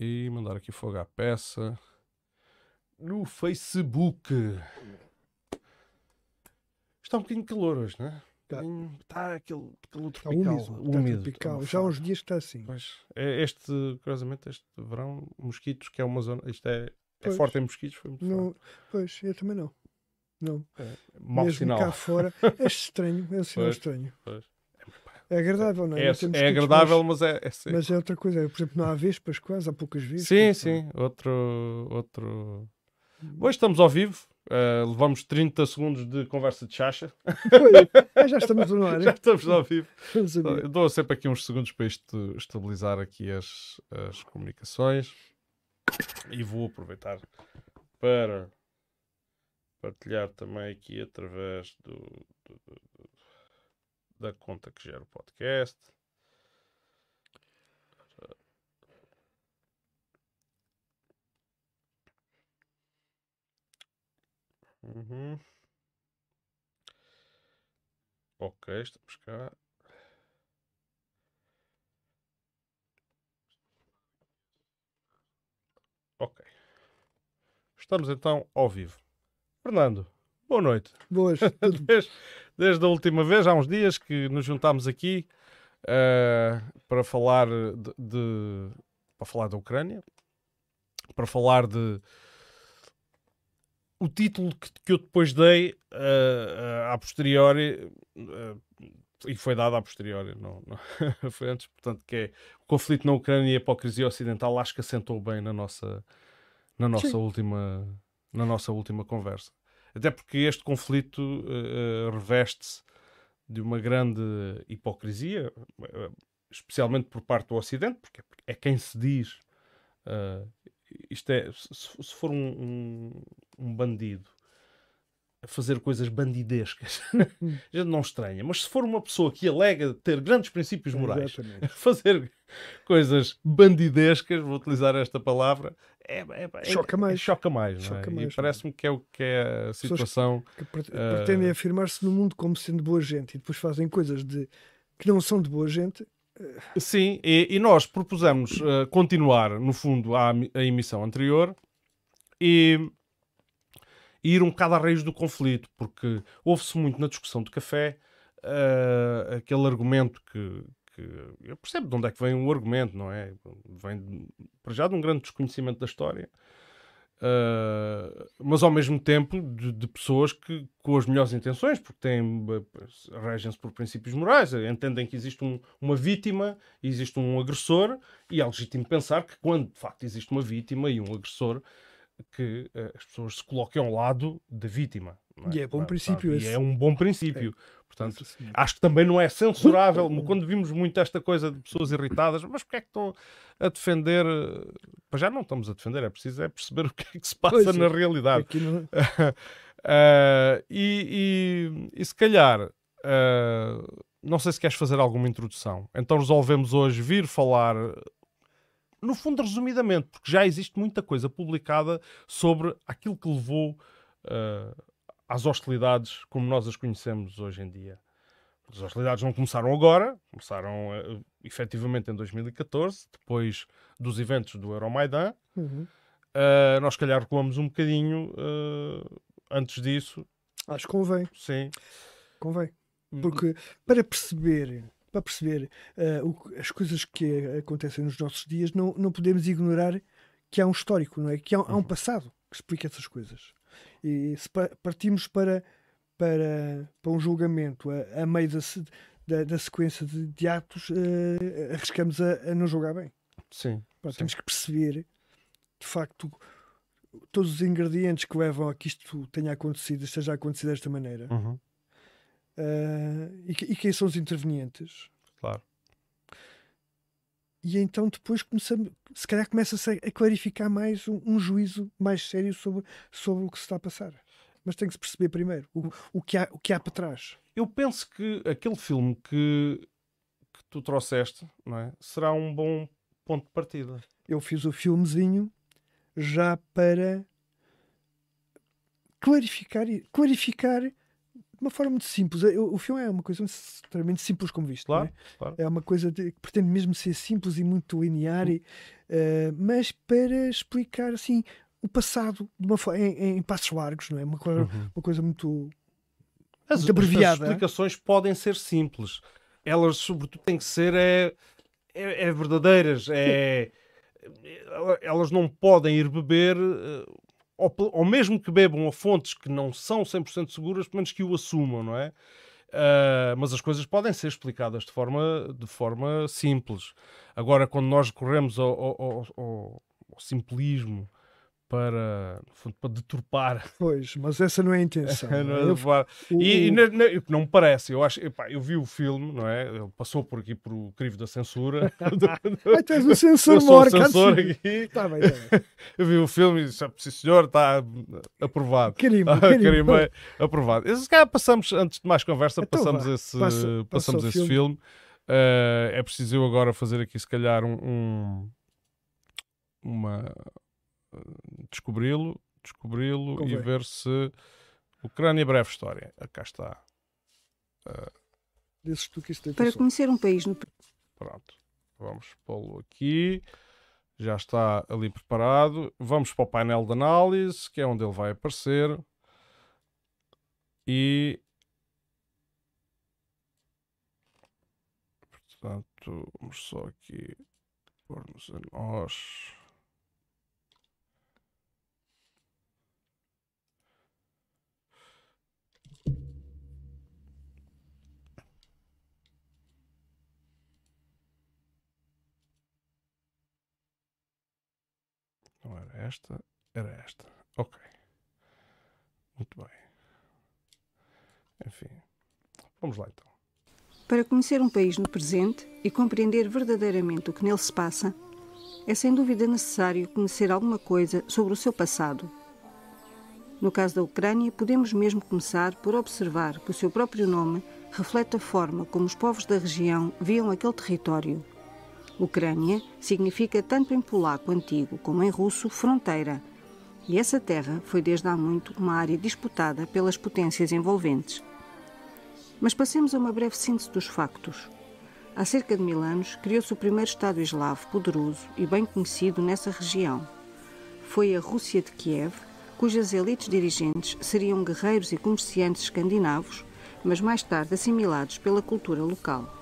e mandar aqui fogo à peça no Facebook. Está um bocadinho calor hoje, não é? Tá. Está aquele calor Está tropical. úmido. Está úmido, tropical. está Já há uns dias está assim. Pois, é este, curiosamente, este verão, mosquitos, que é uma zona. Isto é, é forte em mosquitos, foi muito Não, pois, eu também não. Não. forte. Mau Mesmo sinal. cá fora. É estranho. É um sinal Pois, estranho. pois. É agradável, não é? É, é agradável, mas é. é Mas, seco. mas é outra coisa. Por exemplo, não há vespas quase, há poucas vespas. sim, sim. Outro. outro... Hoje estamos ao vivo. eh, levamos 30 segundos de conversa de chacha. Ah, já estamos no ar. Já estamos ao vivo. Eu dou sempre aqui uns segundos para isto estabilizar aqui as, as comunicações e vou aproveitar para partilhar também aqui através do- do- do- da conta que gera o podcast. Uhum. Ok, estamos cá. Ok. Estamos então ao vivo. Fernando, boa noite. Boas. Desde, desde a última vez, há uns dias que nos juntámos aqui eh, para falar de, de- para falar da Ucrânia, para falar de o título que, que eu depois dei eh, a posteriori e foi dado a posteriori, não, não- foi antes, portanto, que é o conflito na Ucrânia e a hipocrisia ocidental, acho que assentou bem na nossa, na nossa Sim. última na nossa última conversa. Até porque este conflito eh, reveste-se de uma grande hipocrisia, eh, especialmente por parte do Ocidente, porque é quem se diz. eh, isto é, se, se for um, um, um bandido a fazer coisas bandidescas, a gente não estranha, mas se for uma pessoa que alega ter grandes princípios morais, Exatamente. fazer coisas bandidescas, vou utilizar esta palavra, é, é- é- Choca mais. choca mais, é? Choca E mais, parece-me que é o que é a situação. Que pre- Eh, pretendem afirmar-se no mundo como sendo boa gente e depois fazem coisas de, que não são de boa gente. Sim, e, e nós propusemos eh, continuar, no fundo, a, a emissão anterior e, e ir um bocado à raiz do conflito, porque houve-se muito na discussão de café eh, aquele argumento que, que. Eu percebo de onde é que vem o argumento, não é? Vem, para já, de um grande desconhecimento da história. Uh, mas ao mesmo tempo de, de pessoas que com as melhores intenções, porque têm regem-se por princípios morais, entendem que existe um- uma vítima, existe um agressor, e é legítimo pensar que quando de facto existe uma vítima e um agressor, que eh, as pessoas se coloquem ao lado da vítima. não E é bom princípio E esse. é um bom princípio. Portanto, Nossa Senhora. Acho que também não é censurável. Quando vimos muito esta coisa de pessoas irritadas, mas porque é que estão a defender? eh, Para já não estamos a defender, é preciso é perceber o que é que se passa Pois é. na realidade. Não- Ah, e, e- e se calhar, ah, não sei se queres fazer alguma introdução. Então resolvemos hoje vir falar, no fundo, resumidamente, porque já existe muita coisa publicada sobre aquilo que levou ah, às hostilidades como nós as conhecemos hoje em dia. As hostilidades não começaram agora, começaram ah, efetivamente em 2014, depois dos eventos do Euromaidan. Uhum. Uh, nós, se calhar, recuamos um bocadinho uh, antes disso. Acho que convém, Sim. convém. Porque para perceber, para perceber eh, o as coisas que acontecem nos nossos dias, não, não podemos ignorar que há um histórico, não é? Que há, há um passado que explica essas coisas. E se pa- partimos para, para, para um julgamento a, a meio da, da, da sequência de, de atos, eh, arriscamos a, a não julgar bem. Sim. Pá, Sim. temos que perceber, de facto, todos os ingredientes que levam a que isto tenha acontecido, esteja a acontecer desta maneira. Uhum. Ah, e, e quem são os intervenientes. Claro. E então depois começamos, se calhar começa-se a, clarificar mais um, um juízo mais sério sobre, sobre o que se está a passar. Mas tem que se perceber primeiro o, o, que, há, o que há para trás. Eu penso que aquele filme que, que tu trouxeste não é? será um bom ponto de partida. Eu fiz o filmezinho já para clarificar, clarificar de uma forma muito simples. O, o filme é uma coisa extremamente simples como visto. Claro, é? claro. é? uma coisa de, que pretende mesmo ser simples e muito linear, e, uh, mas para explicar assim o passado de uma, em, em passos largos, não é? Uma coisa, uhum. uma coisa muito, as, muito abreviada. As explicações podem ser simples. Elas, sobretudo, têm que ser é, é, é verdadeiras. É, elas não podem ir beber eh, ou, ou mesmo que bebam a fontes que não são 100% seguras, pelo menos que o assumam, não é? Uh, mas as coisas podem ser explicadas de forma, de forma simples. Agora, quando nós recorremos ao, ao, ao, ao simplismo para, para deturpar. Pois, mas essa não é a intenção. não é? eu, o, e, e não, não, me parece, eu acho, epá, eu vi o filme, não é? Ele passou por aqui por o crivo da censura. Ai, tu és o censor maior, censor aqui. Tá bem, tá bem. eu vi o filme e disse, ah, sim senhor, está aprovado. Carimbo, carimbo. aprovado. Se calhar passamos, antes de mais conversa, então, passamos vá, esse, passa, passamos esse filme. filme. Uh, é preciso eu agora fazer aqui, se calhar, um, um uma descobri-lo, descobri-lo e ver se Ucrânia breve história. Cá está. Uh, Para conhecer um país no Pronto. Vamos pô-lo aqui. Já está ali preparado. Vamos para o painel de análise, que é onde ele vai aparecer. E portanto, vamos só aqui pôr-nos a nós. Não era esta, era esta. Ok. Muito bem. Enfim. Vamos lá então. Para conhecer um país no presente e compreender verdadeiramente o que nele se passa, é sem dúvida necessário conhecer alguma coisa sobre o seu passado. No caso da Ucrânia, podemos mesmo começar por observar que o seu próprio nome reflete a forma como os povos da região viam aquele território Ucrânia significa tanto em polaco antigo como em russo fronteira, e essa terra foi desde há muito uma área disputada pelas potências envolventes. Mas passemos a uma breve síntese dos factos. Há cerca de mil anos criou-se o primeiro Estado eslavo poderoso e bem conhecido nessa região. Foi a Rússia de Kiev, cujas elites dirigentes seriam guerreiros e comerciantes escandinavos, mas mais tarde assimilados pela cultura local.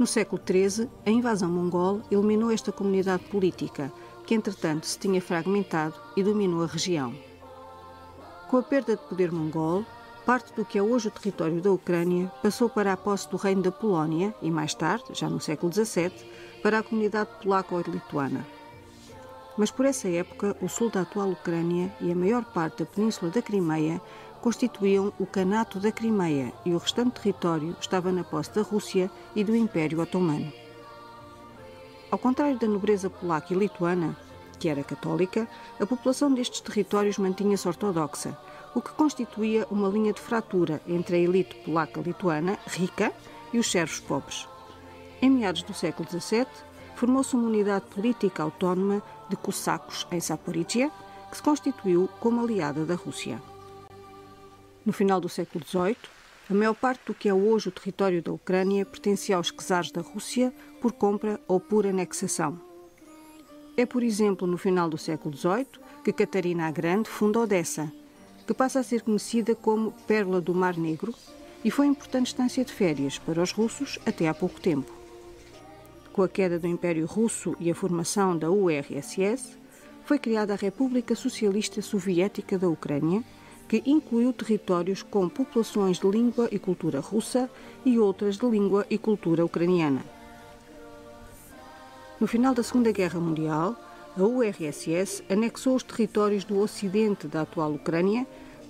No século XIII, a invasão mongol eliminou esta comunidade política, que entretanto se tinha fragmentado e dominou a região. Com a perda de poder mongol, parte do que é hoje o território da Ucrânia passou para a posse do Reino da Polónia e, mais tarde, já no século XVII, para a comunidade polaco-lituana. Mas por essa época, o sul da atual Ucrânia e a maior parte da península da Crimeia constituíam o Canato da Crimeia e o restante território estava na posse da Rússia e do Império Otomano. Ao contrário da nobreza polaca e lituana, que era católica, a população destes territórios mantinha-se ortodoxa, o que constituía uma linha de fratura entre a elite polaca-lituana, rica, e os servos pobres. Em meados do século XVII, formou-se uma unidade política autónoma de cossacos em Saporícia, que se constituiu como aliada da Rússia. No final do século XVIII, a maior parte do que é hoje o território da Ucrânia pertencia aos czares da Rússia por compra ou por anexação. É, por exemplo, no final do século XVIII que Catarina a Grande funda Odessa, que passa a ser conhecida como Pérola do Mar Negro e foi importante estância de férias para os russos até há pouco tempo. Com a queda do Império Russo e a formação da URSS, foi criada a República Socialista Soviética da Ucrânia, que incluiu territórios com populações de língua e cultura russa e outras de língua e cultura ucraniana. No final da Segunda Guerra Mundial, a URSS anexou os territórios do ocidente da atual Ucrânia,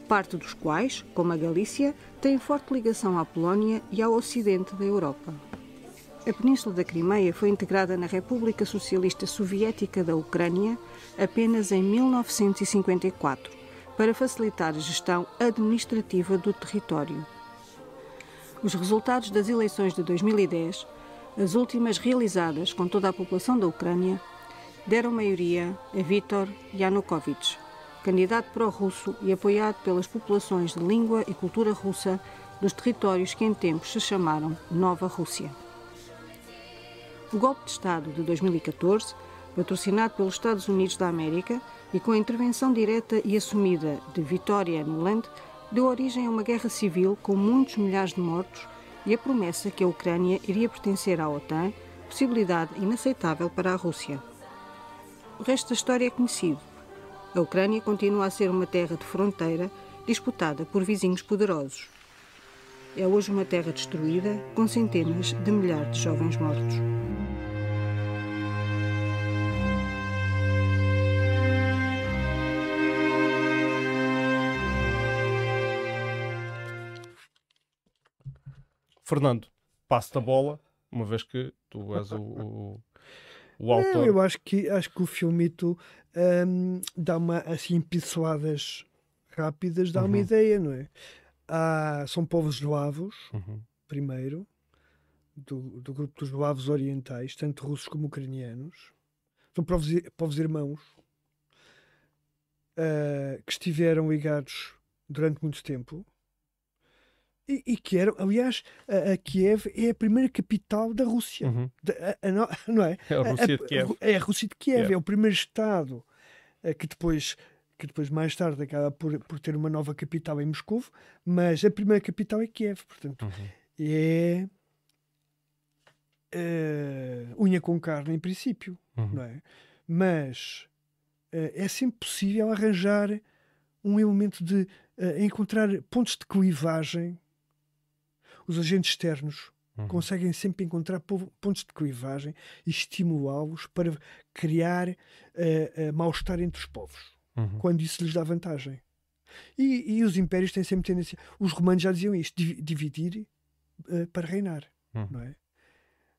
parte dos quais, como a Galícia, tem forte ligação à Polónia e ao ocidente da Europa. A Península da Crimeia foi integrada na República Socialista Soviética da Ucrânia apenas em 1954 para facilitar a gestão administrativa do território. Os resultados das eleições de 2010, as últimas realizadas com toda a população da Ucrânia, deram maioria a Viktor Yanukovych, candidato pró-russo e apoiado pelas populações de língua e cultura russa dos territórios que em tempos se chamaram Nova Rússia. O golpe de Estado de 2014, patrocinado pelos Estados Unidos da América e com a intervenção direta e assumida de Victoria Nuland, deu origem a uma guerra civil com muitos milhares de mortos e a promessa que a Ucrânia iria pertencer à OTAN, possibilidade inaceitável para a Rússia. O resto da história é conhecido. A Ucrânia continua a ser uma terra de fronteira disputada por vizinhos poderosos. É hoje uma terra destruída, com centenas de milhares de jovens mortos. Fernando, passo a bola, uma vez que tu és o, o, o autor. Não, eu acho que, acho que o filmito hum, dá uma, assim, pinceladas rápidas, dá uma Uhum. ideia, não é? Há, são povos eslavos, Uhum. primeiro, do, do grupo dos eslavos orientais, tanto russos como ucranianos. São povos, povos irmãos ah, que estiveram ligados durante muito tempo. E, e que eram, aliás, a, a Kiev é a primeira capital da Rússia. Uhum. Da- a- a não é? É a Rússia de Kiev. É a Rússia de Kiev, Kiev. é o primeiro Estado eh, que depois, que depois mais tarde acaba por, por ter uma nova capital em Moscou, mas a primeira capital é Kiev, portanto Uhum. é eh, unha com carne em princípio, Uhum. não é? Mas eh, é sempre possível arranjar um elemento de eh, encontrar pontos de clivagem. Os agentes externos Uhum. conseguem sempre encontrar po- pontos de clivagem e estimulá-los para criar eh, eh, mal-estar entre os povos, Uhum. quando isso lhes dá vantagem. E, e os impérios têm sempre tendência. Os romanos já diziam isto: divi- dividir eh, para reinar, Uhum. não é?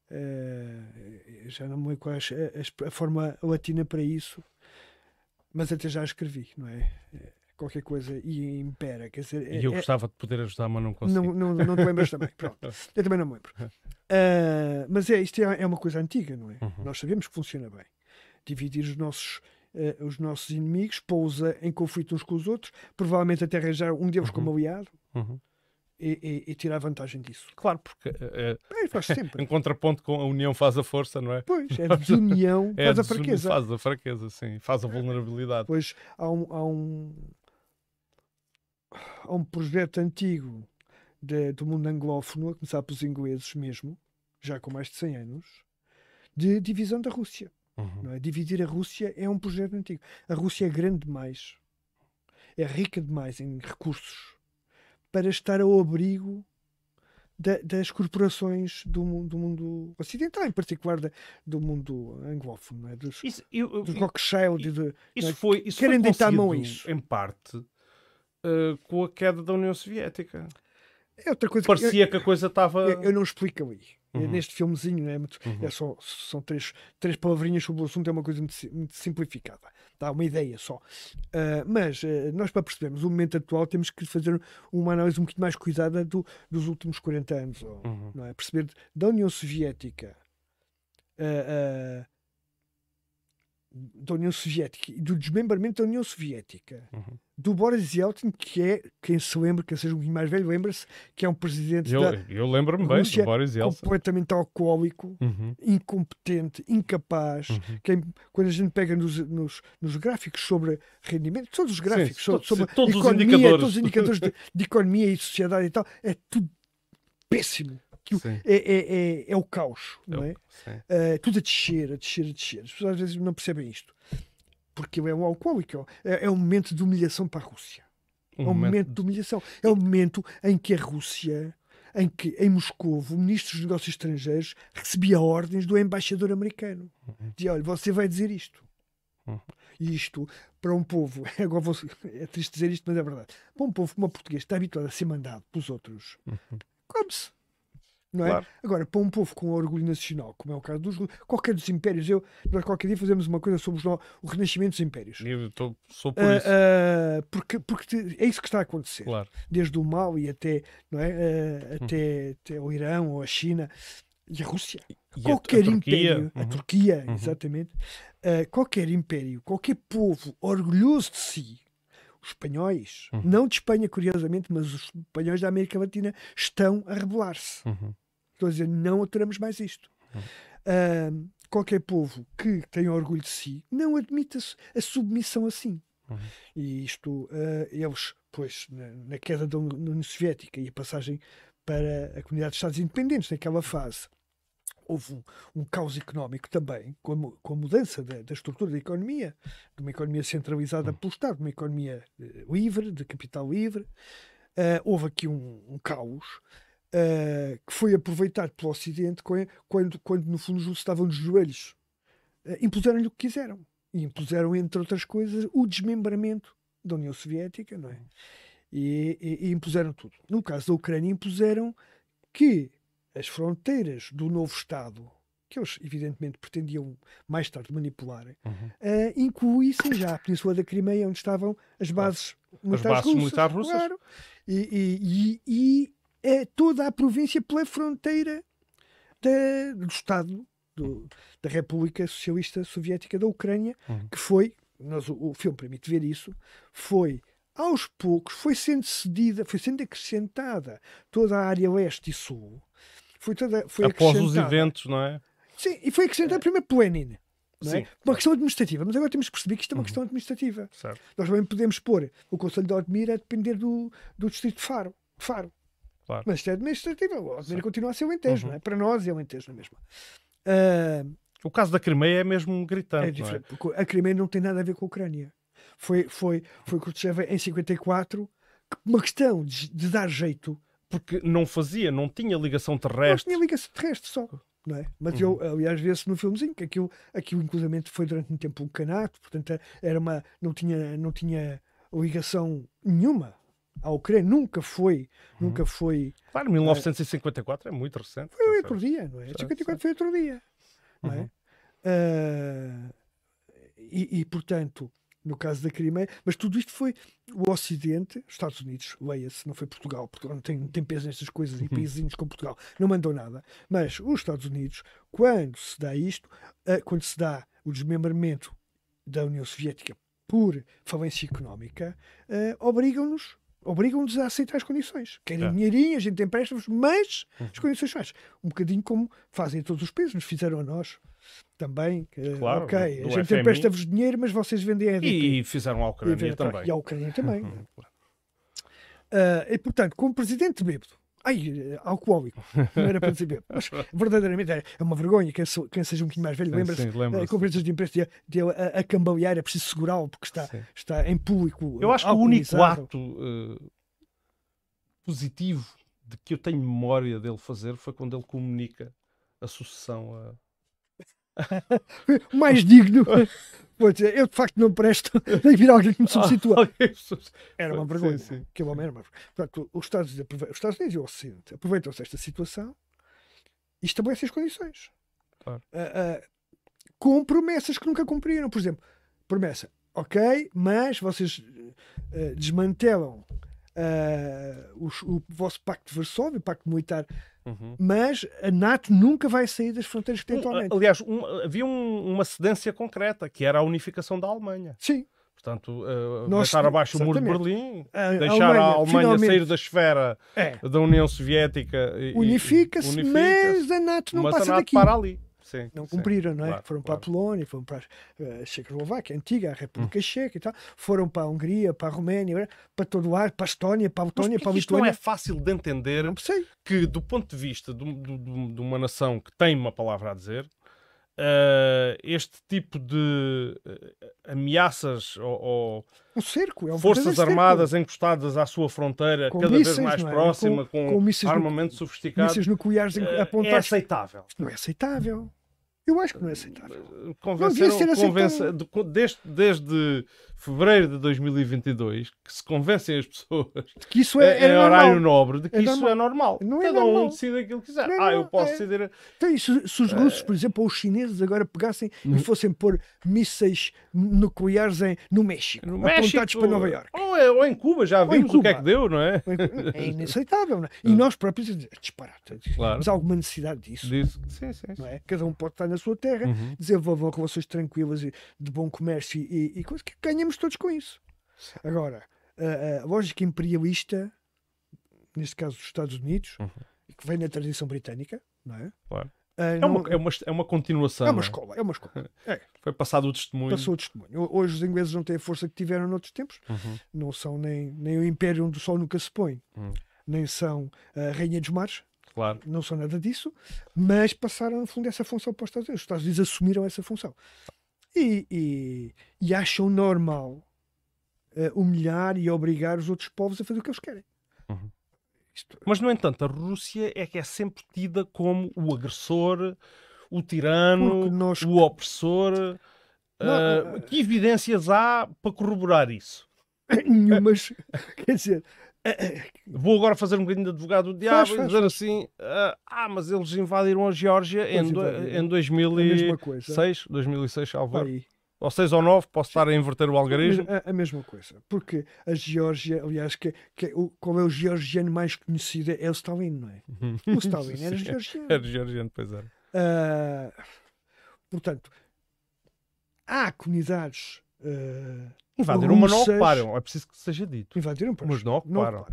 Eh, já não me lembro qual é a, a- a forma latina para isso, mas até já escrevi, não é? Qualquer coisa e impera, quer dizer, E eu é- gostava de poder ajudar, mas não consigo. não, não, não te lembras também. Pronto. Eu também não me lembro. Ah, mas é, isto é, é uma coisa antiga, não é? Uhum. Nós sabemos que funciona bem. Dividir os nossos, eh, os nossos inimigos, pousa em conflito uns com os outros, provavelmente até arranjar um deles como aliado Uhum. e, e- e tirar vantagem disso. Claro, porque eh, É, faz sempre. em contraponto com a união faz a força, não é? Pois, é a desunião, É faz a desuni- fraqueza. Faz a fraqueza, sim. Faz a vulnerabilidade. Pois há um, há um, há um projeto antigo de- do mundo anglófono, a começar pelos ingleses mesmo, já com mais de 100 anos, de divisão da Rússia. Uhum. é? Dividir a Rússia é um projeto antigo. A Rússia é grande demais, é rica demais em recursos para estar ao abrigo da- das corporações do, do mundo ocidental, em particular da- do mundo anglófono, é? dos, Isso, eu- dos Rothschild. e de- isso é? foi, isso Querem foi deitar a mão a isso. Em parte, eh, com a queda da União Soviética. É outra coisa que eu- Parecia que a coisa estava. eu, eu não explico ali. Uhum. Neste filmezinho, não é? Muito, Uhum. é só, são três, três palavrinhas sobre o assunto, é uma coisa muito, muito simplificada. Dá uma ideia só. Ah, mas ah, nós, para percebermos o momento atual, temos que fazer uma análise um bocadinho mais cuidada do- dos últimos 40 anos. ou- Uhum. não é? Perceber da União Soviética. ah, da União Soviética e do desmembramento da União Soviética Uhum. do Boris Yeltsin, que é, quem se lembra, quem seja um bocadinho mais velho, lembra-se que é um presidente Eu, da, eu lembro-me bem do Boris Yeltsin. completamente alcoólico, Uhum. incompetente, incapaz. Uhum. Quem, quando a gente pega nos, nos, nos gráficos sobre rendimento, todos os gráficos Sim, sobre, sobre todos os economia, indicadores. todos os indicadores de, de economia e sociedade e tal, é tudo péssimo. Aquilo Sim. É, é, é, é o caos, não é? Eu- sim. Uh, tudo a descer, a descer, a descer. As pessoas às vezes não percebem isto. Porque ele é um alcoólico. É, é um momento de humilhação para a Rússia. Um é um momento momento de humilhação. É um momento em que a Rússia, em que em Moscou, o ministro dos Negócios Estrangeiros recebia ordens do embaixador americano. Dizia: olha, você vai dizer isto. Uhum. E isto, para um povo, agora vou, é triste dizer isto, mas é verdade. Para um povo como o português, está habituado a ser mandado pelos outros, come-se. Não é? Claro. Agora, para um povo com orgulho nacional, como é o caso dos qualquer dos impérios, eu, nós qualquer dia fazemos uma coisa sobre os o renascimento dos impérios. Eu tô- sou por Ah, isso. ah, porque, porque é isso que está a acontecer. Claro. Desde o Mali até, não é? Hum. até, até o Irão ou a China e a Rússia. E a- qualquer a Turquia, império, a uhum. Turquia, Uhum. exatamente, qualquer império, qualquer povo orgulhoso de si, os espanhóis, uhum. não de Espanha, curiosamente, mas os espanhóis da América Latina estão a rebelar-se. Uhum. Estão a dizer, não aturamos mais isto. Uhum. Uh, qualquer povo que tenha orgulho de si não admite a, submissão assim. Uhum. E isto, uh, eles, pois, na, na, queda da União Soviética e a passagem para a comunidade de Estados independentes naquela fase, houve um, um caos económico também, com a, com a mudança da, da, estrutura da economia, de uma economia centralizada pelo Estado, uma economia uh, livre, de capital livre. Uh, houve aqui um, um caos uh, que foi aproveitado pelo Ocidente quando, quando no fundo, os estavam nos joelhos. impuseram-lhe o que quiseram. E impuseram, entre outras coisas, o desmembramento da União Soviética, não é? E, e, e impuseram tudo. No caso da Ucrânia, impuseram que as fronteiras do novo Estado, que eles evidentemente pretendiam mais tarde manipular, uhum. uh, incluíssem já a Península da Crimeia, onde estavam as bases, militares, as bases russas, militares russas. Claro, e, e, e, e toda a província pela fronteira da, do Estado do, da República Socialista Soviética da Ucrânia, uhum. que foi, nós, o, o filme permite ver isso, foi aos poucos foi sendo cedida, foi sendo acrescentada toda a área leste e sul foi toda foi após os eventos, não é? Sim, e foi acrescentada é. primeiro pelo Lenin. Não é? Uma questão administrativa, mas agora temos que perceber que isto é uma uhum. questão administrativa. Certo. Nós também podemos pôr o Conselho de Odmira a depender do, do Distrito de Faro. Faro. Claro. Mas isto é administrativo. O Odmira continua a ser o Entejo, uhum. não é? Para nós é o Entejo, não é mesmo? Uh, o caso da Crimeia é mesmo gritante. É diferente. É? A Crimeia não tem nada a ver com a Ucrânia. Foi, foi, foi Khrushchev em 54 uma questão de, de dar jeito porque não fazia, não tinha ligação terrestre. Não tinha ligação terrestre só. Não é? Mas uhum. eu, aliás, vê-se no filmezinho que aquilo, aquilo inclusive foi durante um tempo um canato, portanto era uma, não, tinha, não tinha ligação nenhuma à Ucrânia, nunca foi, uhum. nunca foi. Claro, 1954 uh, é muito recente. Foi outro dia, não é? 54 foi outro dia, não é? Uh, e, e, portanto, no caso da Crimeia, mas tudo isto foi o Ocidente, Estados Unidos, leia-se, não foi Portugal, Portugal não tem, não tem peso nestas coisas e uhum. países como Portugal não mandou nada, mas os Estados Unidos, quando se dá isto, uh, quando se dá o desmembramento da União Soviética por falência económica, uh, obrigam-nos obrigam-nos a aceitar as condições. Querem é. dinheirinho, a gente tem empréstimos, mas uhum. as condições são Um bocadinho como fazem todos os países, nos fizeram a nós também. claro, ok, a gente empresta-vos dinheiro, mas vocês vendem a E fizeram a Ucrânia e, também. E a Ucrânia também. Uhum, uh, e portanto, como presidente bêbado, Ai, alcoólico, não era para bêbado, mas verdadeiramente é, é uma vergonha. Quem, quem seja um bocadinho mais velho lembra-se lembra conferências de imprensa de, a, a cambalear, é preciso segurá-lo porque está, está em público. Eu acho que o único ato uh, positivo de que eu tenho memória dele fazer foi quando ele comunica a sucessão a mais digno. Vou dizer, eu de facto não presto, nem vir alguém que me substitua. Era uma vergonha. Sim, sim. Que homem era uma Portanto, os Estados, Unidos, os Estados Unidos e o Ocidente aproveitam-se desta situação e estabelecem as condições. Claro. Uh, uh, com promessas que nunca cumpriram. Por exemplo, promessa, ok, mas vocês uh, desmantelam o, o, vosso pacto de Varsóvia, o pacto militar Uhum. Mas a NATO nunca vai sair das fronteiras que tem atualmente. Aliás, um, havia um, uma cedência concreta, que era a unificação da Alemanha. Sim. Portanto, uh, Nós, deixar abaixo exatamente. o muro de Berlim, a deixar Alemanha, a Alemanha sair da esfera é. da União Soviética. Unifica-se, unifica mas a NATO não passa a NATO daqui. para ali. Sim, não cumpriram, sim, não é? Claro, foram para claro. a Polónia, foram para a uh, Checoslováquia, a antiga a República hum. Checa e tal, foram para a Hungria, para a Roménia, para todo o lado, para a Estónia, para a Letónia, para a Lituânia. Isto não é fácil de entender que, do ponto de vista de, de, de uma nação que tem uma palavra a dizer, Uh, este tipo de uh, ameaças ou, ou um cerco, é um forças armadas cerco. encostadas à sua fronteira com cada mísseis, vez mais é? próxima, com, com, com armamento sofisticado, mísseis nucleares uh, é aceitável. Não é aceitável. Eu acho que não é aceitável. Convenceram, não convence, desde, desde fevereiro de 2022 que se convencem as pessoas que isso é, é horário nobre de que é isso normal. é normal. Não é Cada normal. um decide aquilo que quiser. Não é ah, eu posso é. decidir. Então, se, se os russos, por exemplo, ou os chineses agora pegassem e fossem pôr mísseis nucleares em, no México, no apontados México, para Nova York. Ou, é, ou em Cuba, já vimos Cuba. o que é que deu, não é? É inaceitável. Não é? E nós próprios disparate. Claro. Mas há alguma necessidade disso. disso. Sim, sim, sim. Não é? Cada um pode estar na sua terra, uhum. desenvolvam relações tranquilas e de bom comércio e, e coisas que ganhamos todos com isso. Agora, a, a lógica imperialista, neste caso dos Estados Unidos, Uhum. que vem na tradição britânica, não é? Claro. Ah, É uma, é, uma, é uma continuação. é uma não escola, é uma escola. É, Foi passado o testemunho. passou o testemunho. Hoje os ingleses não têm a força que tiveram noutros tempos, Uhum. não são nem, nem o império onde o sol nunca se põe, Uhum. nem são a rainha dos mares, Claro. não são nada disso, mas passaram, no fundo, essa função para os Estados Unidos. Os Estados Unidos assumiram essa função. E, e- e acham normal eh, humilhar e obrigar os outros povos a fazer o que eles querem. Uhum. Isto- Mas, no entanto, a Rússia é que é sempre tida como o agressor, o tirano, nós- o opressor. Não, ah, que evidências há para corroborar isso? Nenhumas. Quer dizer, Vou agora fazer um bocadinho de advogado do diabo Faz, e dizer faz. assim: ah, ah, mas eles invadiram a Geórgia em, do, em a mesma 2006, coisa. 2006, salvo erro. Aí. ou 6 ou 9, posso estar a inverter o algarismo. A, a mesma coisa. Porque a Geórgia, aliás, que, que é o, qual é o georgiano mais conhecido? É o Stalin, não é? O Stalin era georgiano. Era georgiano, pois era. Ah, portanto, há comunidades ah, Invadiram, mas não ocuparam. É preciso que seja dito. invadiram, pois, Mas não ocuparam.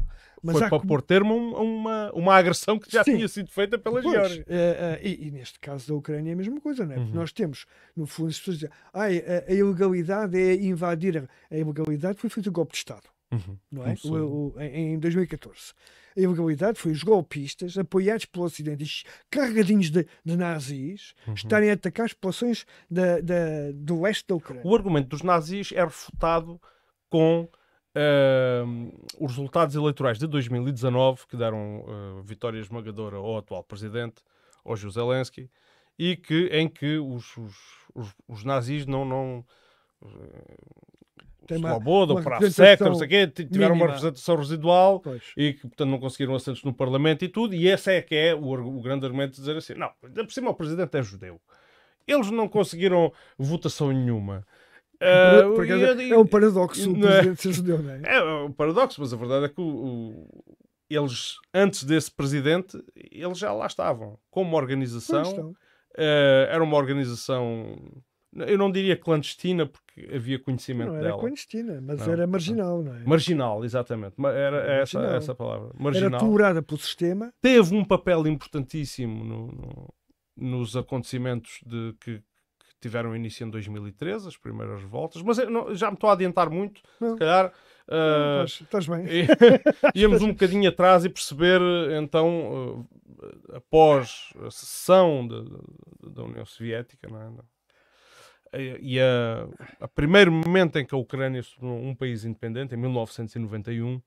Mas Foi para pôr termo a um- uma, uma agressão que já Sim. tinha sido feita pela Pois, Geórgia. eh, eh, e, e neste caso da Ucrânia é a mesma coisa, não é? Porque Uhum. nós temos, no fundo, as pessoas dizem "Ai, a, a ilegalidade é invadir. A, a ilegalidade foi feito o golpe de Estado, Uhum. não é? O- o- em, em 2014. A ilegalidade foi os golpistas, apoiados pelo Ocidente, e carregadinhos de, de nazis, Uhum. estarem a atacar as populações da, da- do leste da Ucrânia. O argumento dos nazis é refutado com ahm, os resultados eleitorais de 2019, que deram ah, vitória esmagadora ao atual presidente, ao Zelensky, e que, em que os, os, os, os nazis não. não Tem uma- Sloboda, uma Sector, não sei o quê, tiveram uma mínima. representação residual Pois. e que, portanto, não conseguiram assentos no Parlamento e tudo, e esse é que é o, o grande argumento de dizer assim: não, ainda por cima o presidente é judeu. Eles não conseguiram votação nenhuma. Ah, Por acaso, e- é um paradoxo o é? presidente ser judeu, não é? é um paradoxo, mas a verdade é que o- o- eles, antes desse presidente, eles já lá estavam. Como organização, eh, era uma organização, eu não diria clandestina, porque havia conhecimento Não era dela. clandestina, mas Não, era marginal, não é? Marginal, exatamente. Era essa, Marginal. essa palavra. Era Marginal. tolerada pelo sistema, Teve um papel importantíssimo no- no- nos acontecimentos de, que, que tiveram início em 2013, as primeiras revoltas, mas não- já me estou a adiantar muito, Não. se calhar. eh, Estás- bem. Íamos um bocadinho atrás e perceber, então, eh, após a secessão da União Soviética, não é? E- a, a primeiro momento em que a Ucrânia se tornou um país independente, em 1991,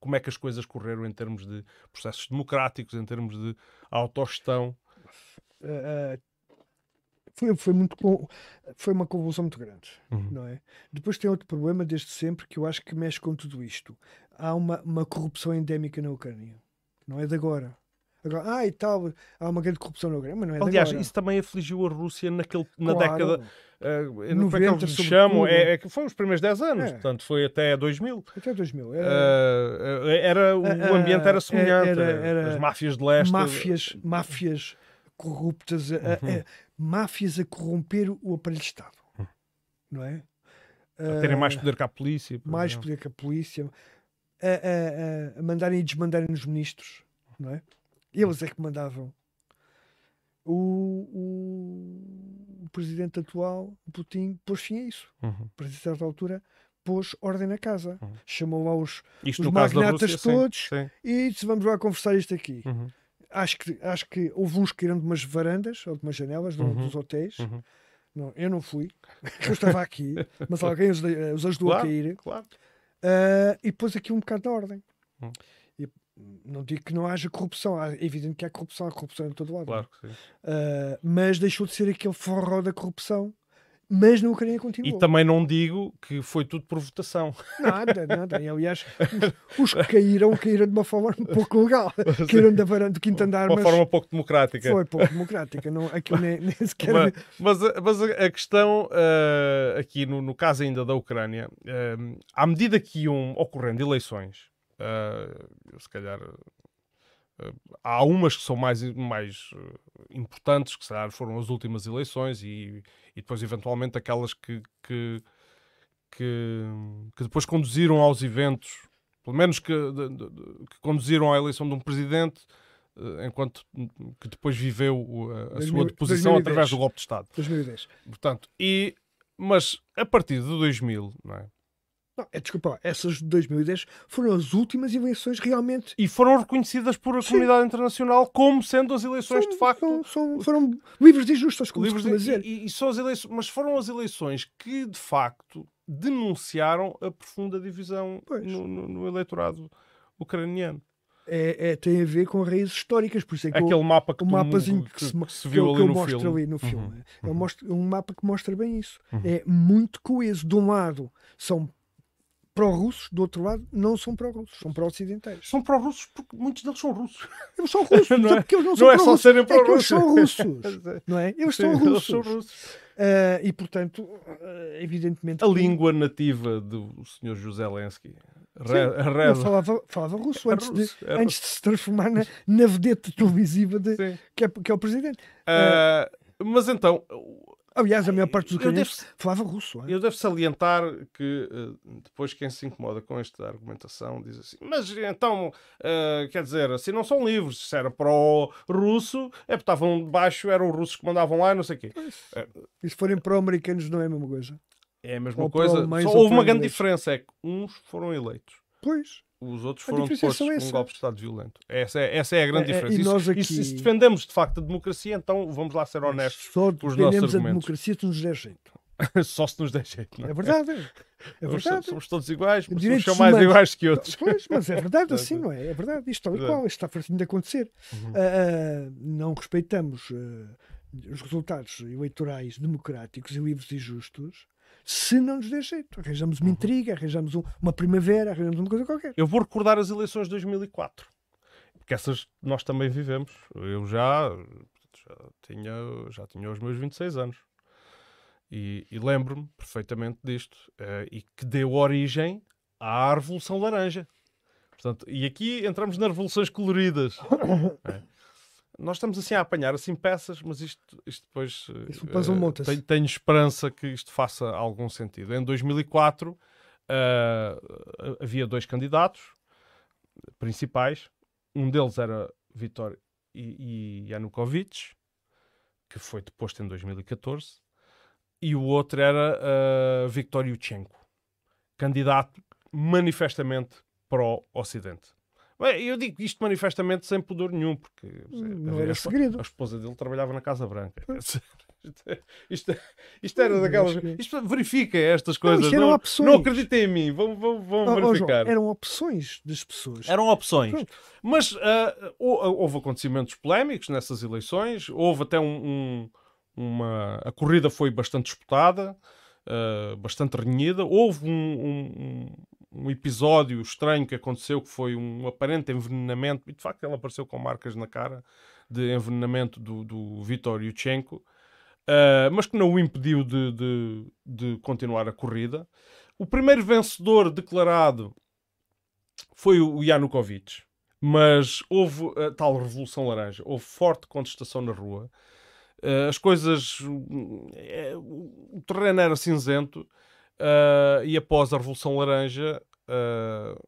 como é que as coisas correram em termos de processos democráticos, em termos de autogestão? Ah, foi, foi, muito, foi uma convulsão muito grande, não é? Depois tem outro problema desde sempre que eu acho que mexe com tudo isto. Há uma, uma corrupção endémica na Ucrânia. Não é de agora. Agora, ah, e tal, há uma grande corrupção na Ucrânia, mas não é Aliás, agora. isso também afligiu a Rússia naquele, na Claro. década. eh, como é que 90 eles chamam? É, é foi os primeiros 10 anos, É. portanto, foi até 2000. Até 2000. Era Eh, era, o Ah, ambiente era semelhante. era- era As máfias de leste. máfias, máfias corruptas, a- a- Uhum. a- máfias a corromper o aparelho de Estado. Não é? a terem mais poder que a polícia. mais exemplo. poder que a polícia, a, a- a- a mandarem e desmandarem nos ministros, não é? Eles é que mandavam. O, o- o presidente atual, Putin, pôs fim a isso. Uhum. A certa altura, pôs ordem na casa. Uhum. Chamou lá os. Isto Os magnatas Rússia, sim, todos. sim. E disse: Vamos lá conversar isto aqui. Uhum. Acho que, acho que houve uns que caíram de umas varandas ou de umas janelas de um Uhum. dos hotéis. Uhum. Não, eu não fui, eu estava aqui, mas alguém os, de- os ajudou a Claro. cair. Claro. Ah, e pôs aqui um bocado na ordem. E não digo que não haja corrupção, é evidente que há corrupção, há corrupção em todo lado. Claro que sim. Ah, mas deixou de ser aquele forró da corrupção. Mas na Ucrânia E continuou. também não digo que foi tudo por votação. Nada, nada. E, aliás, os, os que caíram, caíram de uma forma um pouco legal. Caíram da varanda do quinto andar, De uma mas forma pouco democrática. foi pouco democrática. Não, aquilo nem, nem sequer. Mas, mas a- mas a, questão ah, aqui no, no caso ainda da Ucrânia, ah, à medida que iam ocorrendo eleições, ah, se calhar ah, há umas que são mais, mais ah, importantes, que foram as últimas eleições, e, e depois eventualmente aquelas que, que, que, que depois conduziram aos eventos, pelo menos que, de, de, que conduziram à eleição de um presidente, enquanto que depois viveu a, a 2000, sua deposição 2010. através do golpe de Estado. 2010. Portanto, e, mas a partir de 2000, não é? Não, é, desculpa, essas de 2010 foram as últimas eleições realmente. E foram reconhecidas por a Sim. comunidade internacional como sendo as eleições são, de facto. São, são, foram livres e justas, como livres se dizer. E, e, são as eleições, mas foram as eleições que de facto denunciaram a profunda divisão no, no, no, eleitorado ucraniano. É, é, tem a ver com raízes históricas, por isso é que aquele mapa que, o mapazinho que, que, se, que se viu que, ali, no mostro filme. ali no filme. Uhum. É um, mostro, um mapa que mostra bem isso. Uhum. É muito coeso. De um lado são pró-russos, do outro lado, não são pró-russos, são pró-ocidentais. São pró-russos porque muitos deles são russos. Eles são russos, não é, porque eles não, não são é só serem pró-russos. É eles são russos, não é? Eles Sim, são russos. Eles são russos. Uh, e, portanto, uh, evidentemente... A que... língua nativa do Sr. José Lensky. Ele falava, falava russo, antes, russo, de, antes de se transformar na, na vedeta televisiva de, que, é, que é o presidente. Uh, mas então, Aliás, a maior parte dos ucranianos devo, falava russo. É? Eu devo salientar que uh, depois quem se incomoda com esta argumentação diz assim: mas então, uh, quer dizer, assim não são livres. Se era pró-russo, é porque estavam debaixo, eram os russos que mandavam lá, não sei o quê. Uh, e se forem pró-americanos, não é a mesma coisa? É a mesma ou coisa. Só houve uma grande diferença: é que uns foram eleitos. Pois. Os outros foram depois com um golpe de Estado violento. Essa é, essa é a grande é, diferença. E, nós aqui... se, defendemos de facto a democracia, então vamos lá ser honestos Só com os nossos argumentos. a democracia se nos der jeito. Só se nos der jeito, não é? É verdade. É verdade. Somos, somos todos iguais, mas uns são mais iguais que outros. Pois, mas é verdade assim, não é? É verdade. Isto é igual, isto está fazendo de acontecer. Uhum. Uh, uh, não respeitamos uh, os resultados eleitorais democráticos e livres e justos se não nos der jeito. Arranjamos uma uhum. intriga, arranjamos um, uma primavera, arranjamos uma coisa qualquer. Eu vou recordar as eleições de 2004, porque essas nós também vivemos. Eu já, já, tinha, já tinha os meus 26 anos. E, e lembro-me perfeitamente disto, uh, e que deu origem à Revolução Laranja. Portanto, e aqui entramos nas revoluções coloridas. é nós estamos assim a apanhar assim peças, mas isto, isto depois uh, tenho, tenho, esperança que isto faça algum sentido. Em 2004 uh, eh, havia dois candidatos principais, um deles era Vitor Yanukovych, que foi deposto em 2014, e o outro era uh, Viktor Yushchenko, candidato manifestamente pró-Ocidente. Eu digo isto manifestamente sem pudor nenhum, porque não a, era a, segredo. a esposa dele trabalhava na Casa Branca. Isto, isto, era daquelas. Isto verifica estas coisas. Não, não, não acreditem em mim, vão, vão, vão oh, verificar. João, eram opções das pessoas. Eram opções. Pronto. Mas uh, houve acontecimentos polémicos nessas eleições, houve até um, um, uma. A corrida foi bastante disputada, uh, bastante renhida. Houve um, um, um episódio estranho que aconteceu, que foi um aparente envenenamento, e de facto ele apareceu com marcas na cara de envenenamento do, do Vitor Yushchenko, uh, mas que não o impediu de, de, de, continuar a corrida. O primeiro vencedor declarado foi o Yanukovych, mas houve a tal Revolução Laranja, houve forte contestação na rua. Uh, as coisas. Uh, o terreno era cinzento Uh, e após a Revolução Laranja, uh,